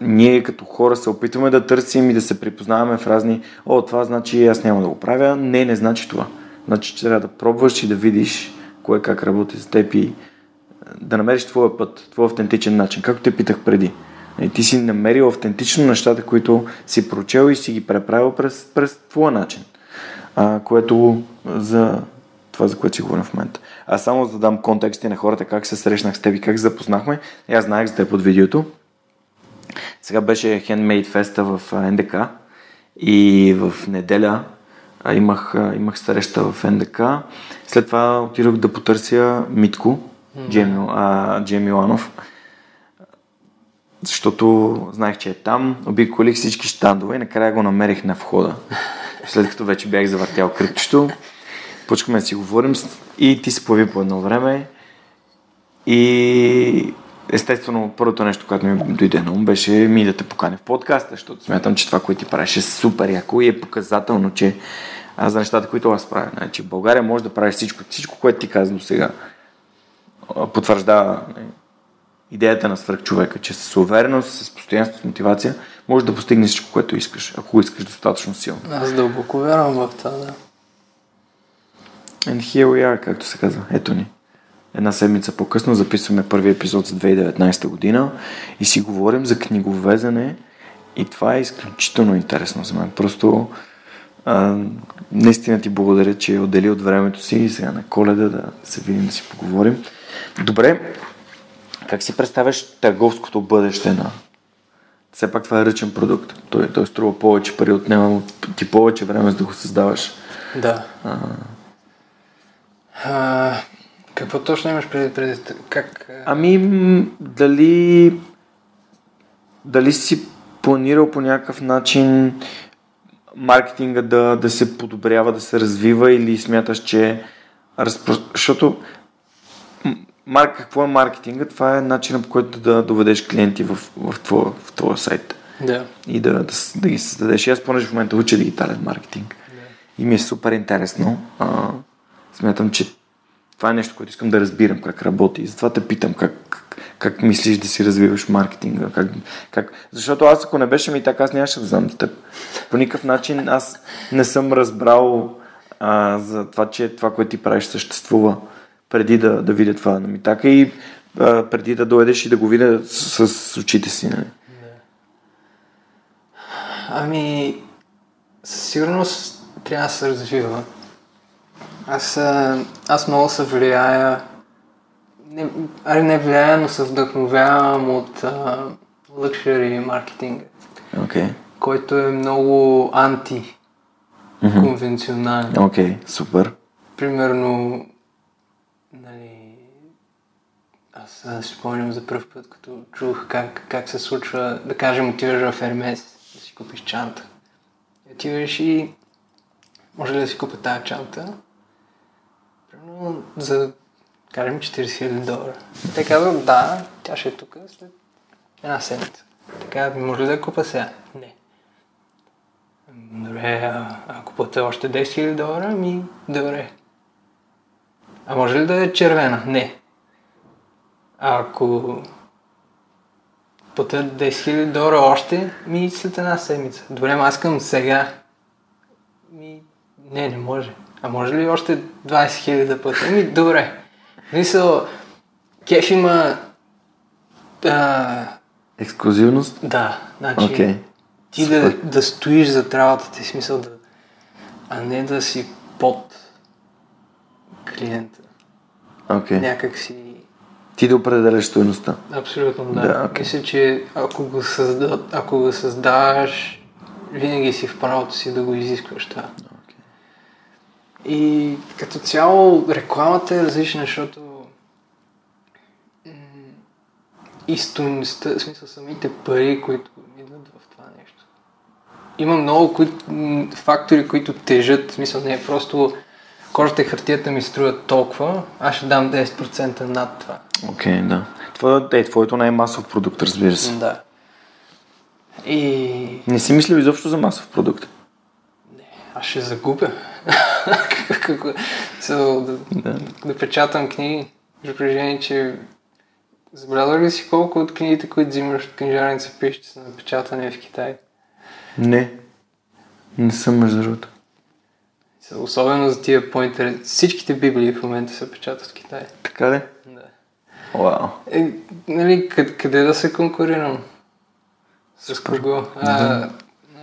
ние като хора се опитваме да търсим и да се припознаваме в разни О, това значи аз няма да го правя. Не, не значи това. Значи, трябва да пробваш и да видиш кое как работи с теб и е, да намериш твоя път, твой автентичен начин. Както те питах преди. И ти си намерил автентично нещата, които си прочел и си ги преправил през, през твоя начин. А, което за това, за което си говорим в момента. Аз само за да дам контексти на хората, как се срещнах с теб и как се запознахме. Аз знаех за теб от видеото. Сега беше Handmade Festa в а, НДК и в неделя а, имах, а, имах среща в НДК. След това отидох да потърся Митко, Ланов, защото знаех, че е там. Обиколих всички щандове и накрая го намерих на входа. След като вече бях завъртял кръгчето, почнахме да си говорим и ти се появи по едно време. И естествено, първото нещо, което ми дойде на ум, беше ми да те поканя в подкаста, защото смятам, че това, което ти правиш е супер яко и е показателно, че аз за нещата, които аз правя. Значи, в България може да правиш всичко, всичко, което ти каза до сега. а, Потвърждава нали, идеята на свръхчовека, че с увереност, с постоянство, с мотивация, можеш да постигнеш всичко, което искаш, ако го искаш достатъчно силно.
Аз дълбоко вярвам в това, да.
And here we are, както се казва. Ето ни. Една седмица по-късно записваме първи епизод за 2019 година и си говорим за книговезене и това е изключително интересно за мен. Просто а, наистина ти благодаря, че отдели от времето си и сега на коледа да се видим да си поговорим. Добре, как си представяш търговското бъдеще на... Все пак това е ръчен продукт. Той, той струва повече пари, отнема ти повече време за да го създаваш.
Да. А, какво точно имаш преди, преди как...
Ами, дали, дали си планирал по някакъв начин маркетинга да, да се подобрява, да се развива или смяташ, че разпро... защото м, мар... какво е маркетинга? Това е начинът по който да доведеш клиенти в, в, твоя, в твоя сайт
Да.
и да, да, да ги създадеш. И Аз понеже в момента уча дигитален маркетинг и ми е супер интересно. А, смятам, че това е нещо, което искам да разбирам как работи. Затова те питам как, как, как мислиш да си развиваш маркетинга. Как, как... Защото аз ако не беше ми така, аз нямаше да знам за теб. По никакъв начин аз не съм разбрал а, за това, че това, което ти правиш, съществува преди да, да видя това на Митака и а, преди да дойдеш и да го видя с, с очите си. Нали?
Ами, със сигурност трябва да се развива. Аз, аз много се влияя, не, аре не влияя, но се вдъхновявам от лъкшери маркетинга.
Okay.
който е много анти-конвенционален.
Окей, okay, супер.
Примерно, нали, аз си спомням за първ път, като чух как, как се случва, да кажем, отиваш в Ермес да си купиш чанта. И отиваш и може ли да си купя тази чанта? Примерно за, кажем, 40 000 долара. Те казват, да, тя ще е тук след една седмица. Така, може ли да я купа сега? Не. Добре, а, ако платя още 10 000 долара, ми добре. А може ли да е червена? Не. А ако платя 10 000 долара още, ми след една седмица. Добре, аз искам сега. Ми, не, не може. А може ли още 20 000 да платя? Ми, добре. Мисъл, кеф има... А,
Ексклюзивност?
да, значи
Окей.
ти да,
Супер.
да стоиш за работата ти, смисъл да... А не да си под клиента.
Окей.
Някак си...
Ти да определяш стоеността.
Абсолютно да.
Да, окей.
Мисля, че ако го, създа... ако го създаваш, винаги си в правото си да го изискваш това. И като цяло рекламата е различна, защото и стоеността, в смисъл самите пари, които идват в това нещо. Има много кои, фактори, които тежат, в смисъл не е просто кожата и хартията ми струват толкова, аз ще дам 10% над това.
Окей, да. Това е твоето най-масов продукт, разбира се.
Да. И
Не си мислил изобщо за масов продукт.
аз ще загубя. So, да,
Да.
да печатам книги. При положение, че забелязал ли си колко от книгите, които взимаш от книжарница пишете са напечатани в Китай?
Не. Не съм между другото.
Особено за тия по-интерес. Всичките библии в момента се печатат в Китай.
Така ли?
Да.
Вау.
Е, нали, къде, къде да се конкурирам? С кого? А,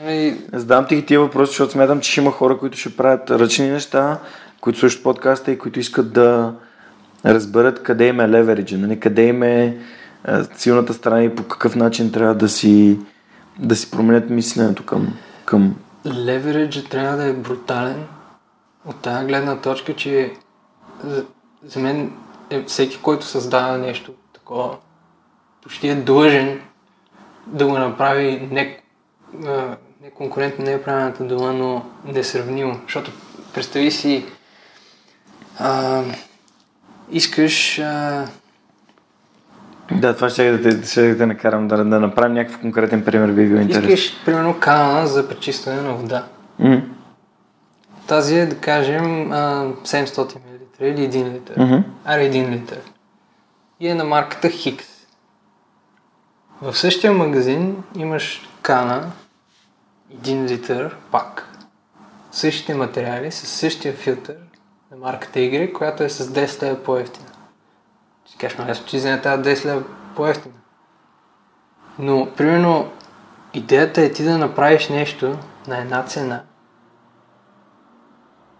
нали,
Задам ти ги тия въпроси, защото смятам, че има хора, които ще правят ръчни неща, които слушат подкаста и които искат да разберат къде им е левериджа, нали? къде им е а, силната страна и по какъв начин трябва да си, да си променят мисленето към, към...
левериджа трябва да е брутален от тази гледна точка, че за, мен е, всеки, който създава нещо такова, почти е длъжен да го направи не, а, не конкурентно, не е правилната дума, но несравнимо. Защото представи си, а, искаш а,
Да, това ще да те, ще да те накарам да, да направим някакъв конкретен пример, би бил интересен.
искаш, примерно, канала за пречистване на вода.
М,
Тази е, да кажем, а, 700 мл или 1 литър.
мгм.
Аре 1 литър. И е на марката Хикс. В същия магазин имаш кана 1 литър пак. Същите материали, с същия филтър на марката Y, която е с 10 лева по-ефтина. Ще кажеш, ма ясно, че за тази 10 лева по-ефтина. Но, примерно, идеята е ти да направиш нещо на една цена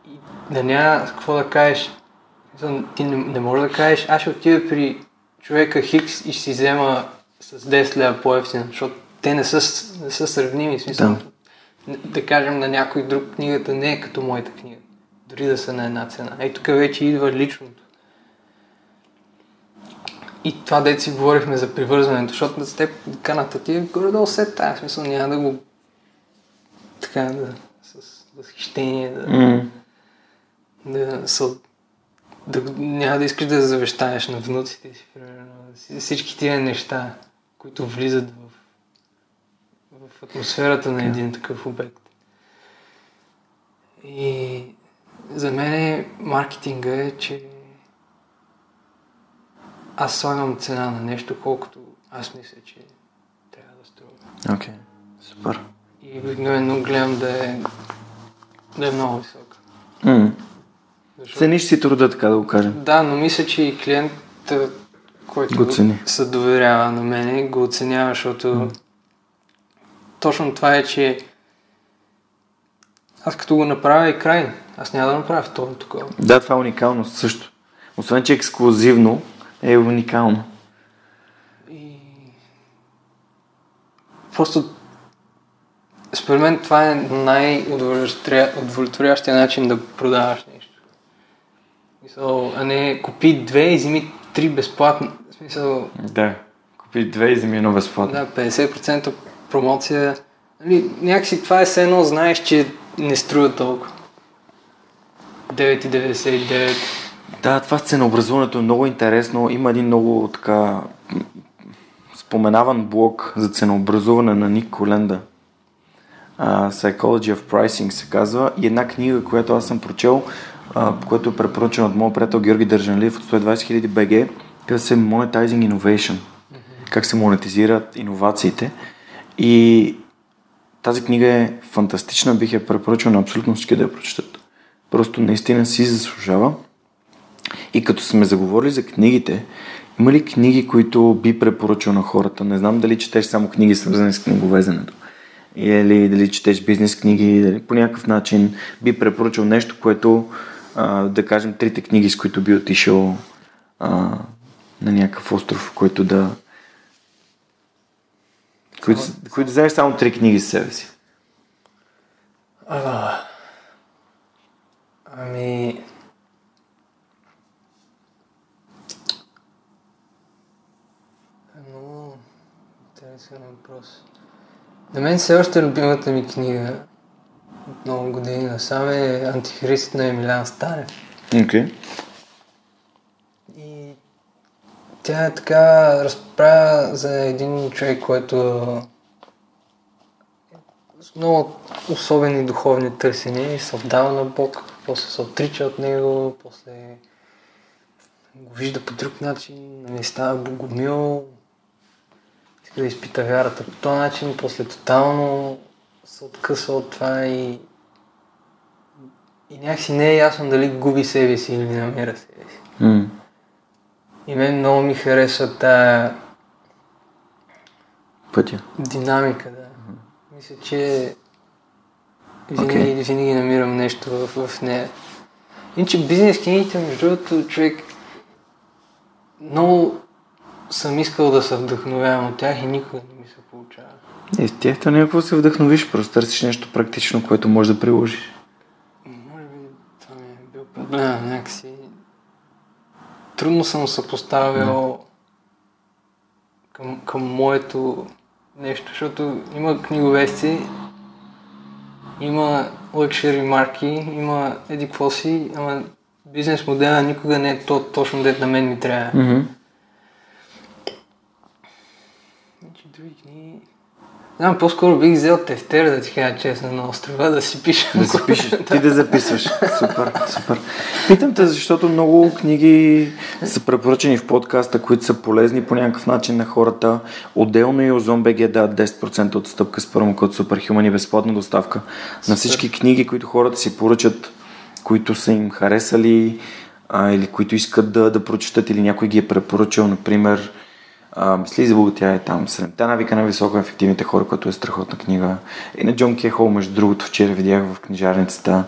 и да няма какво да кажеш. Ти не, не можеш да кажеш, аз ще отида при човека Хикс и ще си взема с 10 лева по-ефтина, защото те не са, не са сравними. Смисъл,
Да.
Да. да кажем на някой друг книгата не е като моята книга. Дори да са на една цена. Ей, тук вече идва личното. И това дете си говорихме за привързването, защото с теб каната ти е горе-долу се тая. В смисъл няма да го така да с възхищение да,
М,
да, са, да няма да искаш да завещаеш на внуците си, примерно. Си- Всички тия неща, които влизат в, в атмосферата на един такъв обект. И за мен маркетинга е, че аз слагам цена на нещо, колкото аз мисля, че трябва да струва.
Окей, супер.
И обикновено гледам да е, да е много висока.
М,
Защото...
Цениш си труда, така да го кажем.
Да, но мисля, че и клиента, който
Го цени.
се доверява на мене, го оценява, защото точно това е, че аз като го направя и край, аз няма да направя второ такова.
Да, това е уникално също. Освен, че е ексклюзивно, е уникално.
И... Просто според мен това е най-удовлетворящия начин да продаваш нещо. В Смисъл, а не купи две и вземи три безплатно. В смисъл,
Да. Купи две и вземи едно безплатно.
Да, 50% промоция. Нали, някакси това е все едно, знаеш, че не струва толкова. 9,99.
Да, това с ценообразуването е много интересно. Има един много така споменаван блог за ценообразуване на Ник Коленда. Uh, Psychology of Pricing се казва и една книга, която аз съм прочел, uh, която е препоръчена от моят приятел Георги Държанлиев от 120 000 BG, казва се Monetizing Innovation. как се монетизират иновациите. И тази книга е фантастична, бих я препоръчал на абсолютно всички да я прочитат. Просто наистина си заслужава. И като сме заговорили за книгите, има ли книги, които би препоръчал на хората? Не знам дали четеш само книги, свързани с книговезенето. Или дали четеш бизнес книги, дали по някакъв начин би препоръчал нещо, което, да кажем, трите книги, с които би отишъл на някакъв остров, който да... Които, които вземеш само три книги с себе си.
А, ами... Много интересен въпрос. На мен все още любимата ми книга от много години насам е Антихрист на Емилян Станев.
Окей. Okay.
Тя е така разправя за един човек, който с много особени духовни търсения и се отдава на Бог, после се отрича от него, после го вижда по друг начин, не става богомил, иска да изпита вярата по този начин, после тотално се откъсва от това и и някакси не е ясно дали губи себе си или намира себе си.
Mm.
И мен много ми харесва тая
Пътя.
динамика, да. Мисля, че винаги, okay. винаги намирам нещо в, в нея. Иначе бизнес книгите, между другото, човек много съм искал да се вдъхновявам от тях и никога не ми се получава.
И с тях то някакво се вдъхновиш, просто търсиш нещо практично, което можеш да приложиш.
Може би това ми е бил проблем, някакси. Трудно съм съпоставил към, към моето нещо, защото има книговести, има лъкшери марки, има еди какво си, ама бизнес модела никога не е то, точно дет на мен ми трябва.
Mm-hmm.
Значи други книги... Знам, по-скоро бих взел тефтер, да ти кажа честно, на острова, да си пиша.
Да си пишеш, ти да записваш. Супер, супер. Питам те, защото много книги са препоръчени в подкаста, които са полезни по някакъв начин на хората. Отделно и Озон БГ дават 10% отстъпка с промокод Superhuman и безплатна доставка Супер. на всички книги, които хората си поръчат, които са им харесали а, или които искат да, да прочитат или някой ги е препоръчал, например а, мисли за богатя е там. Седемте навика на високо ефективните хора, което е страхотна книга. И на Джон Кехол, между другото, вчера видях в книжарницата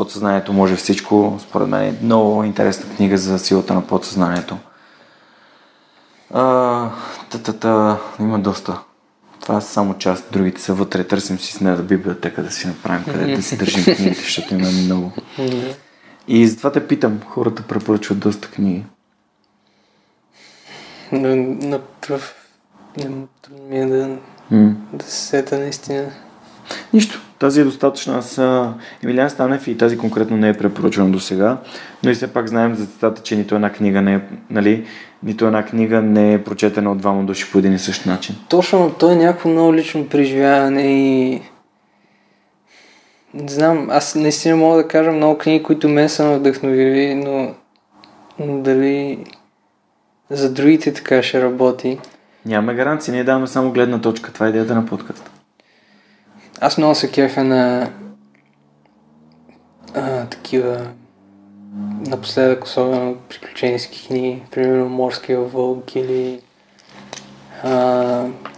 Подсъзнанието може всичко. Според мен е много интересна книга за силата на подсъзнанието. А, та-та-та, има доста. Това са само част, другите са вътре. Търсим си с нея библиотека да си направим, къде да си държим книгите, защото има много. *laughs* И затова те питам, хората препоръчват доста книги.
На пръв не трудно ми е да,
М.
да се сета наистина.
Нищо. Тази е достатъчна. Аз а, Емилиан Станев и тази конкретно не е препоръчвана до сега, но и все пак знаем за цитата, че нито една книга не е, нали, нито една книга не е прочетена от двама души по един и същ начин.
Точно, то е някакво много лично преживяване и... Не знам, аз наистина мога да кажа много книги, които мен са вдъхновили, но, но дали за другите така ще работи.
Нямаме гаранции, ние даваме само гледна точка. Това е идеята на подкаста.
Аз много се кефя на а, такива напоследък, особено приключенски книги, примерно Морския вълк или а,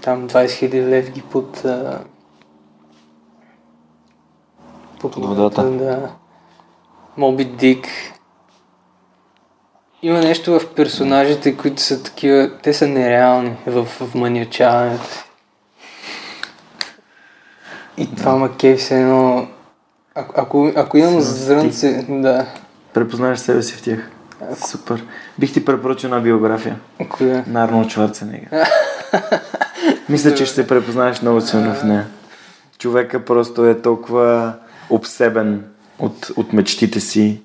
там 20 000 левги под а, Под
водата.
Да. Моби Дик. Има нещо в персонажите, които са такива, те са нереални в, в маниачаването. И това ма кеф се едно... Ако, ако, ако имам зрънце, да.
Препознаваш себе си в тях. Супер. Бих ти препоръчал една биография
Коя?
на Арнолд Шварценегер. *laughs* Мисля, че ще се препознаеш много силно в нея. Човека просто е толкова обсебен от, от мечтите си.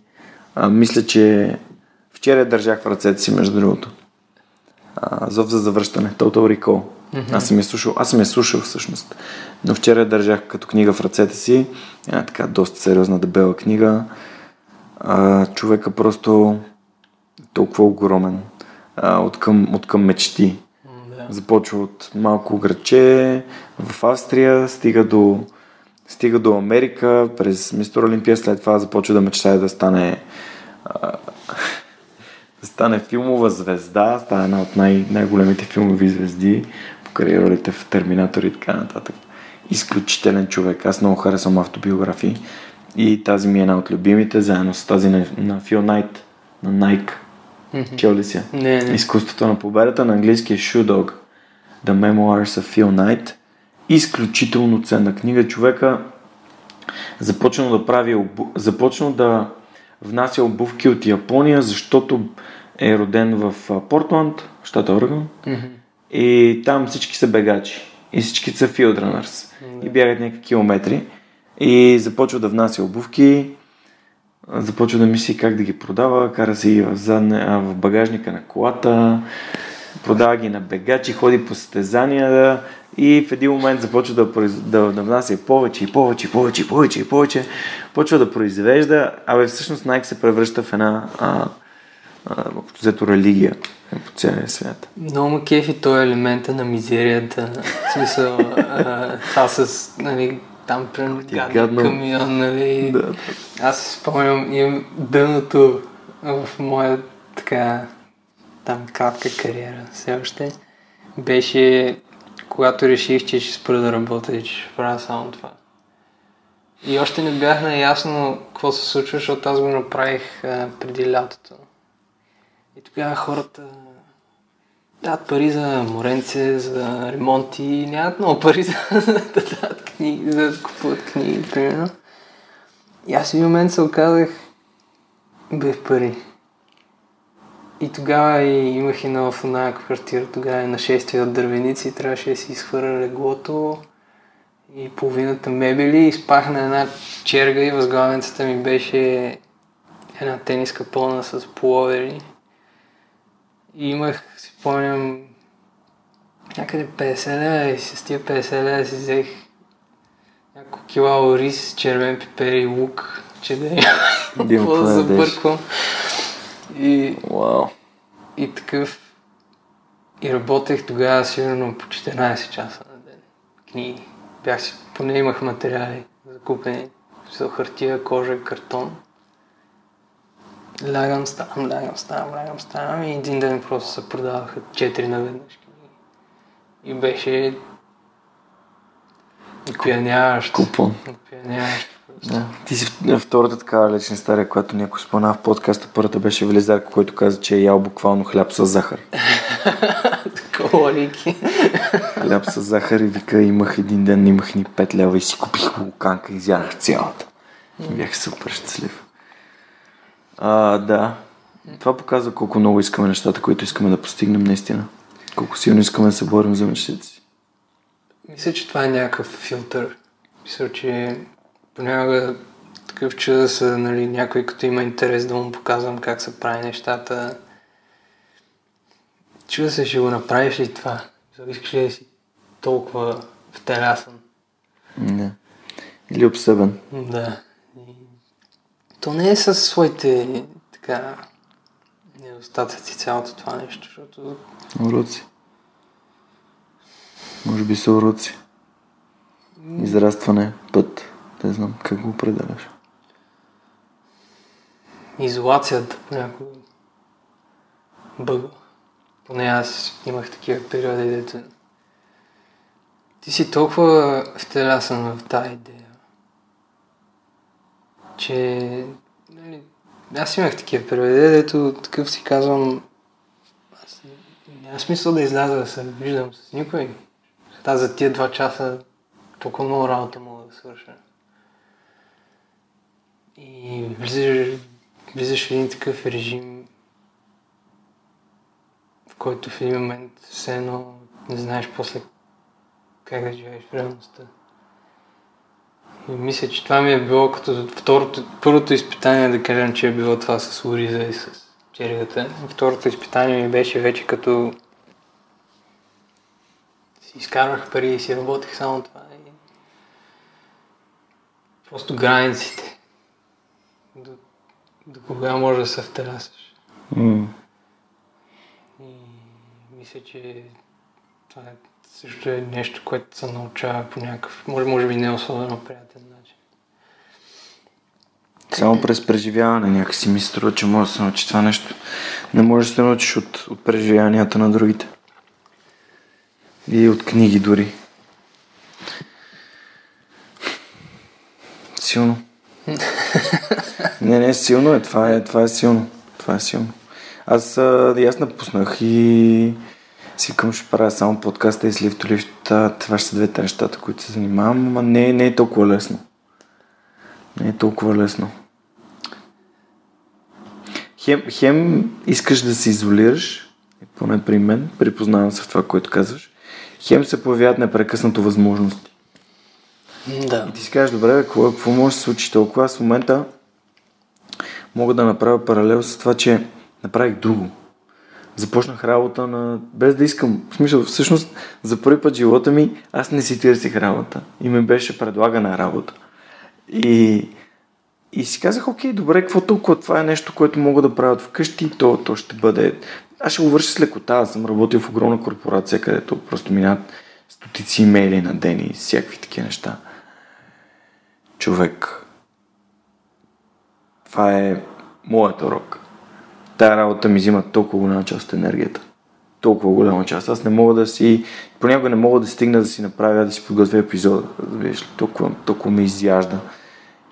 А, мисля, че вчера я държах в ръцете си, между другото. А, зов за завръщане, Total Recall. Аз съм я слушал, аз съм я слушал всъщност. Но вчера я държах като книга в ръцете си. Една така доста сериозна дебела книга. А, човека просто толкова огромен. А, от, към, от към мечти.
Да.
Започва от малко градче в Австрия, стига до, стига до Америка, през Мистер Олимпия, след това започва да мечтае да стане а, стане филмова звезда, става една от най- най-големите филмови звезди, покрай ролите в Терминатор и така нататък. Изключителен човек. Аз много харесвам автобиографии и тази ми е една от любимите, заедно с тази на, на Фил Найт, на Nike. Чел ли си?
Не, не.
Изкуството на победата на английски е Shoe Dog. The Memoirs of Phil Knight. Изключително ценна книга. Човека започнал да прави, обу... започнал да внася обувки от Япония, защото е роден в Портланд, щата Орегон.
Мгм.
И там всички са бегачи. И всички са филдранърс. И бягат някакви километри. И започва да внася обувки. Започва да мисли как да ги продава. Кара се и в, задне, а, в багажника на колата. Продава ги на бегачи, ходи по състезания. И в един момент започва да, да, да внася повече, и повече, и повече, и повече, и повече. Почва да произвежда. Абе, всъщност Nike се превръща в една а, общо взето религия по целия свят.
Много ме кефи този елемента на мизерията. В смисъл, а, това с, нали, там примерно
е
гаден камион, нали.
Да.
Аз спомням, имам дъното в моя така там кратка кариера все още. Беше когато реших, че ще спра да работя и че ще правя само това. И още не бях наясно какво се случва, защото аз го направих а, преди лятото. И тогава хората дават пари за моренце, за ремонти, и нямат много пари *laughs* за да дадат книги, за да купуват книги, примерно. И аз в един момент се оказах без пари. И тогава и имах едно в една квартира, тогава е нашествие от дървеници, трябваше да си изхвърля леглото и половината мебели и спах на една черга и възглавницата ми беше една тениска пълна с половери. И имах, си спомням, някъде 50 лева и с тия 50 лева си взех няколко кила ориз, червен пипер и лук, че да
има
какво да забърквам. И,
Вау.
и такъв... И работех тогава сигурно по 14 часа на ден. Книги. Бях си, поне имах материали закупени. За хартия, кожа, картон. Лягам, ставам, лягам, ставам, лягам, ставам и един ден просто се продаваха 4 наведнъж книги. И беше опияняващо.
Купон.
Опияняващо. просто.
Да. Ти си втората такава лична история, която някой спомена в подкаста. Първата беше Велизарко, който каза, че е ял буквално хляб с захар. *laughs*
Такова лики.
Хляб с захар и вика, имах един ден, имах ни 5 лева и си купих луканка и изядах цялата. И бях супер щастлив. А, да. Това показва колко много искаме нещата, които искаме да постигнем наистина. Колко силно искаме да се борим за мечтите си.
Мисля, че това е някакъв филтър. Мисля, че понякога такъв чуда са, нали, някой като има интерес да му показвам как се прави нещата. Чуда се, ще го направиш ли това? Искаш ли да си толкова втерясан?
Не. Или обсебен.
Да. То не е със своите така недостатъци цялото това нещо, защото
Уроци. Може би са уроци. Израстване, път. Не знам как го определяш.
изолацията понякога бъгва. Поне аз имах такива периоди, дето ти си толкова втелясан в тази идея, че нали, аз имах такива периоди, дето такъв си казвам аз няма смисъл да изляза да се виждам с никой. Та за тия два часа толкова много работа мога да свърша. И влизаш, влизаш в един такъв режим, в който в един момент все едно не знаеш после как да живееш в реалността. И мисля, че това ми е било като второто, първото изпитание, да кажем, че е било това с Ориза и с чергата. Второто изпитание ми беше вече като си изкарвах пари и си работех само това. И... Просто границите. До, до кога може да се втерасаш.
М.
И мисля, че Това е, също е нещо, което се научава по някакъв, може, може би не особено приятен начин.
Само през преживяване някакси ми струва, че може да се научи това нещо. Не можеш да се научиш от, от преживяванията на другите. И от книги дори. Силно. не, не, силно е. Това е, това е силно. Това е силно. Аз, аз напуснах и си към ще правя само подкаста и с лифтолифта. Това ще са двете нещата, които се занимавам, но не, не е толкова лесно. Не е толкова лесно. Хем, хем искаш да се изолираш, поне при мен, припознавам се в това, което казваш, хем се появяват непрекъснато възможности.
Да.
И ти си кажеш, добре, какво, какво може да се случи толкова? Аз в момента мога да направя паралел с това, че направих друго. Започнах работа на... без да искам. В смисъл, всъщност, за първи път в живота ми аз не си търсих работа. И ми беше предлагана работа. И, и си казах, окей, добре, какво толкова? Това е нещо, което мога да правя вкъщи, то, то ще бъде... Аз ще го върша с лекота. Аз съм работил в огромна корпорация, където просто минават стотици имейли на ден и всякакви такива неща. Човек. Това е моят урок. Тая работа ми взима толкова голяма част от енергията. Толкова голяма част. Аз не мога да си... Понякога не мога да стигна да си направя, да си подготвя епизода. Разбираш ли? Толкова, толкова ме изяжда.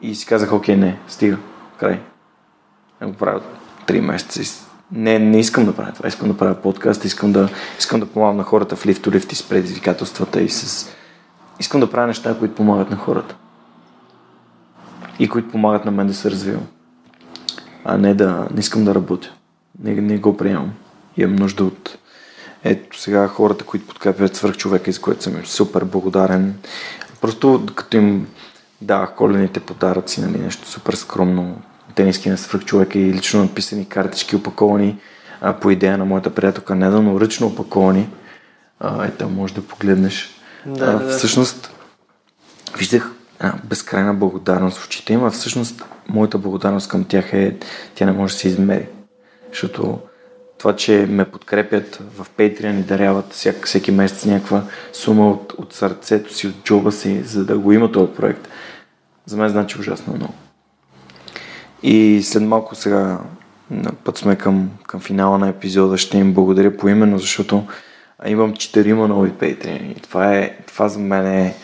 И си казах, окей, не, стига. Край. Не го правя 3 месеца. Не, не искам да правя това. Искам да правя подкаст. Искам да, искам да помагам на хората в лифт лифт и с предизвикателствата и с... Искам да правя неща, които помагат на хората. И които помагат на мен да се развивам. А не да... Не искам да работя. Не, не го приемам. Имам нужда от... Ето сега хората, които подкрепят свърх човека, за което съм супер благодарен. Просто като им давах колените подаръци, нали, нещо супер скромно, тениски на свърх човека и лично написани картички, опаковани а, по идея на моята приятелка Неда, но ръчно опаковани. А, ето, може да погледнеш.
Да,
а,
да.
Всъщност, виждах а, безкрайна благодарност в очите им, а всъщност моята благодарност към тях е, тя не може да се измери. Защото това, че ме подкрепят в Patreon и даряват всяк, всеки месец някаква сума от, от сърцето си, от джоба си, за да го има този проект, за мен значи ужасно много. И след малко сега на път сме към, към финала на епизода. Ще им благодаря поименно, защото имам четирима нови Patreon. И това, е, това за мен е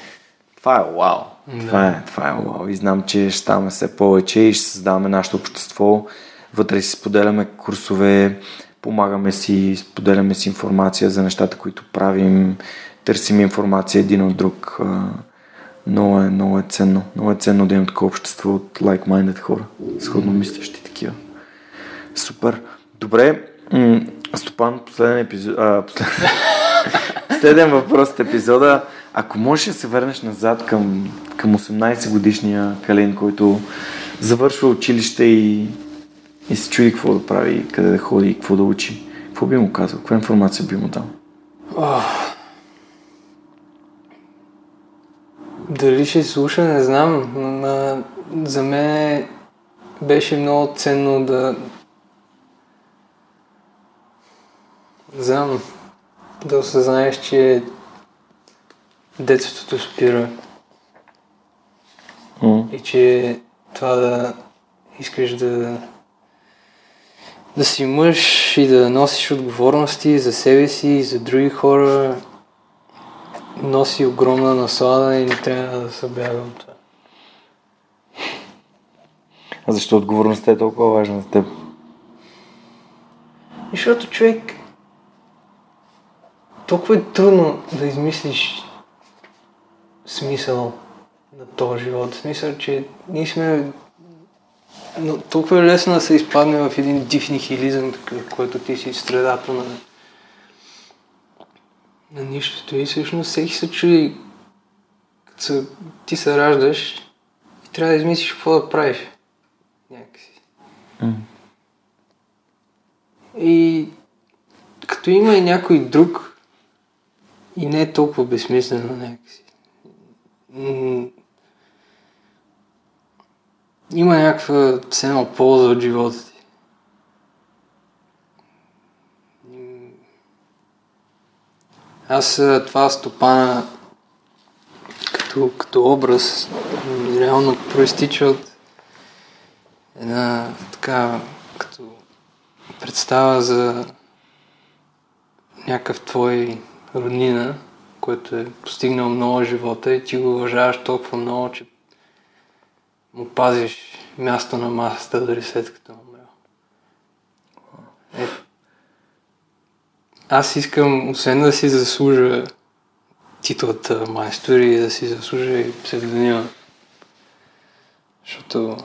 това е вау. Това, е, това е вау. И знам, че ще ставаме все повече и ще създаваме нашето общество. Вътре си споделяме курсове, помагаме си, споделяме си информация за нещата, които правим, търсим информация един от друг. Много е, много е ценно. Много е ценно да имам такова общество от like-minded хора, сходно мислещи такива. Супер. Добре, Стопан, последен епизод... А, последен... *laughs* последен въпрос от епизода. Ако можеш да се върнеш назад към, към 18 годишния Калин, който завършва училище и, и се чуди какво да прави, къде да ходи, какво да учи, какво би му казал? Каква информация би му дал?
Дали ще слуша, не знам. но за мен беше много ценно да... Знам. Да осъзнаеш, че детството спира
М?
и че това да искаш да да си мъж и да носиш отговорности за себе си и за други хора носи огромна наслада и не трябва да се бяга от това.
А защо отговорността е толкова важна за теб?
Защото човек толкова е трудно да измислиш смисъл на този живот. В Смисъл, че ние сме но толкова е лесно да се изпадне в един див нихилизъм, който ти си средата на, на нищото. И всъщност всеки се чуди, като се, ти се раждаш и трябва да измислиш какво да правиш. Някакси.
М.
И като има и някой друг и не е толкова безсмислено някакси. Има някаква едно полза от живота ти. Аз това стопана като, като образ реално проистича от една така като представа за някакъв твой роднина, който е постигнал много живота и ти го уважаваш толкова много, че му пазиш място на масата, дори след като е умрял. Е, аз искам, освен да си заслужа титлата майстор и да си заслужа и псевдонима, защото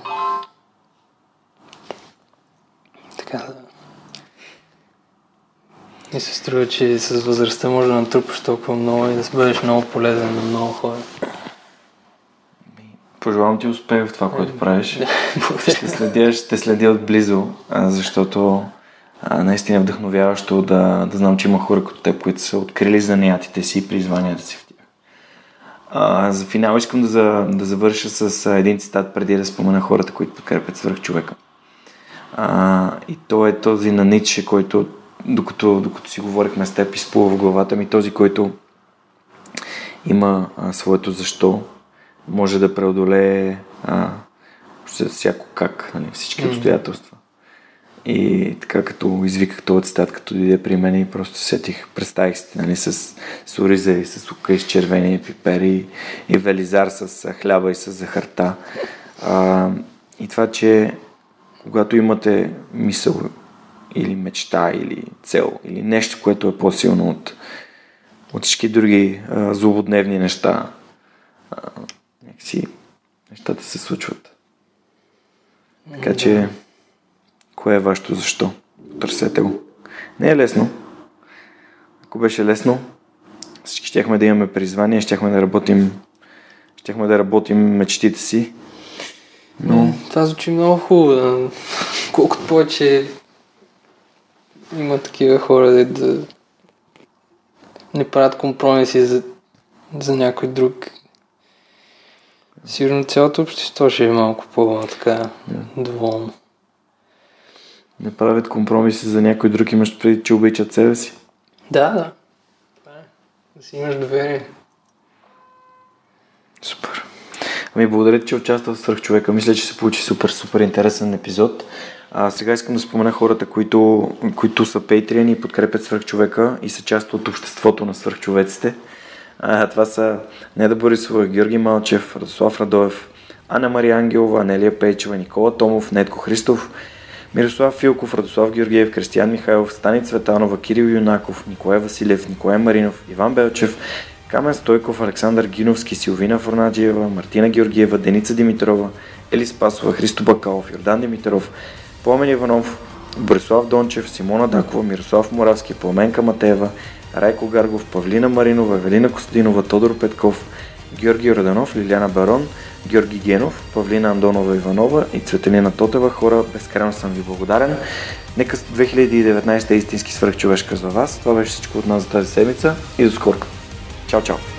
така да и се струва, че с възрастта може да натрупаш толкова много и да бъдеш много полезен на много хора.
Пожелавам ти успех в това, което правиш. *laughs* ще, следя, ще следя отблизо, защото а, наистина е вдъхновяващо да, да знам, че има хора като теб, които са открили занятите си и призванията си в тях. А, за финал искам да, за, да завърша с един цитат преди да спомена хората, които подкрепят свърх човека. А, и то е този на Ницше, който докато, докато си говорихме с теб, изплува в главата ми този, който има а, своето защо, може да преодолее а, всяко как, нали, всички обстоятелства. И така като извиках този цитат, като дойде при мен и просто сетих, представих си нали, с, с ориза и с ука и с червени пипери и велизар с хляба и с захарта. А, и това, че когато имате мисъл или мечта, или цел, или нещо, което е по-силно от, от всички други а, злободневни неща. А, някакси нещата се случват. Така че, кое е вашето защо? Търсете го. Не е лесно. Ако беше лесно, всички щяхме да имаме призвание, щяхме да работим, щяхме да работим мечтите си.
Но... Това звучи много хубаво. Колкото повече има такива хора, де да не правят компромиси за, за някой друг. Сигурно цялото общество ще е малко по-така yeah. доволно.
Не правят компромиси за някой друг, имаш преди, че обичат себе си.
Да, да. Е. Да си имаш доверие.
Супер. Ами благодаря, че участва в Свърх човека. Мисля, че се получи супер, супер интересен епизод. А, сега искам да спомена хората, които, които са пейтриани и подкрепят свърхчовека и са част от обществото на свърхчовеците. А, това са Неда Борисова, Георги Малчев, Радослав Радоев, Анна Мария Ангелова, Анелия Пейчева, Никола Томов, Нетко Христов, Мирослав Филков, Радослав Георгиев, Кристиян Михайлов, Стани Цветанова, Кирил Юнаков, Николай Василев, Николай Маринов, Иван Белчев, Камен Стойков, Александър Гиновски, Силвина Форнаджиева, Мартина Георгиева, Деница Димитрова, Елис Пасова, Христо Бакалов, Йордан Димитров, Пламен Иванов, Борислав Дончев, Симона Дакова, Мирослав Моравски, Пламенка Матеева, Райко Гаргов, Павлина Маринова, Евелина Костадинова, Тодор Петков, Георги Раданов, Лиляна Барон, Георги Генов, Павлина Андонова Иванова и Цветелина Тотева. Хора, безкрайно съм ви благодарен. Нека 2019 е истински свръхчовешка за вас. Това беше всичко от нас за тази седмица и до скоро. Чао, чао!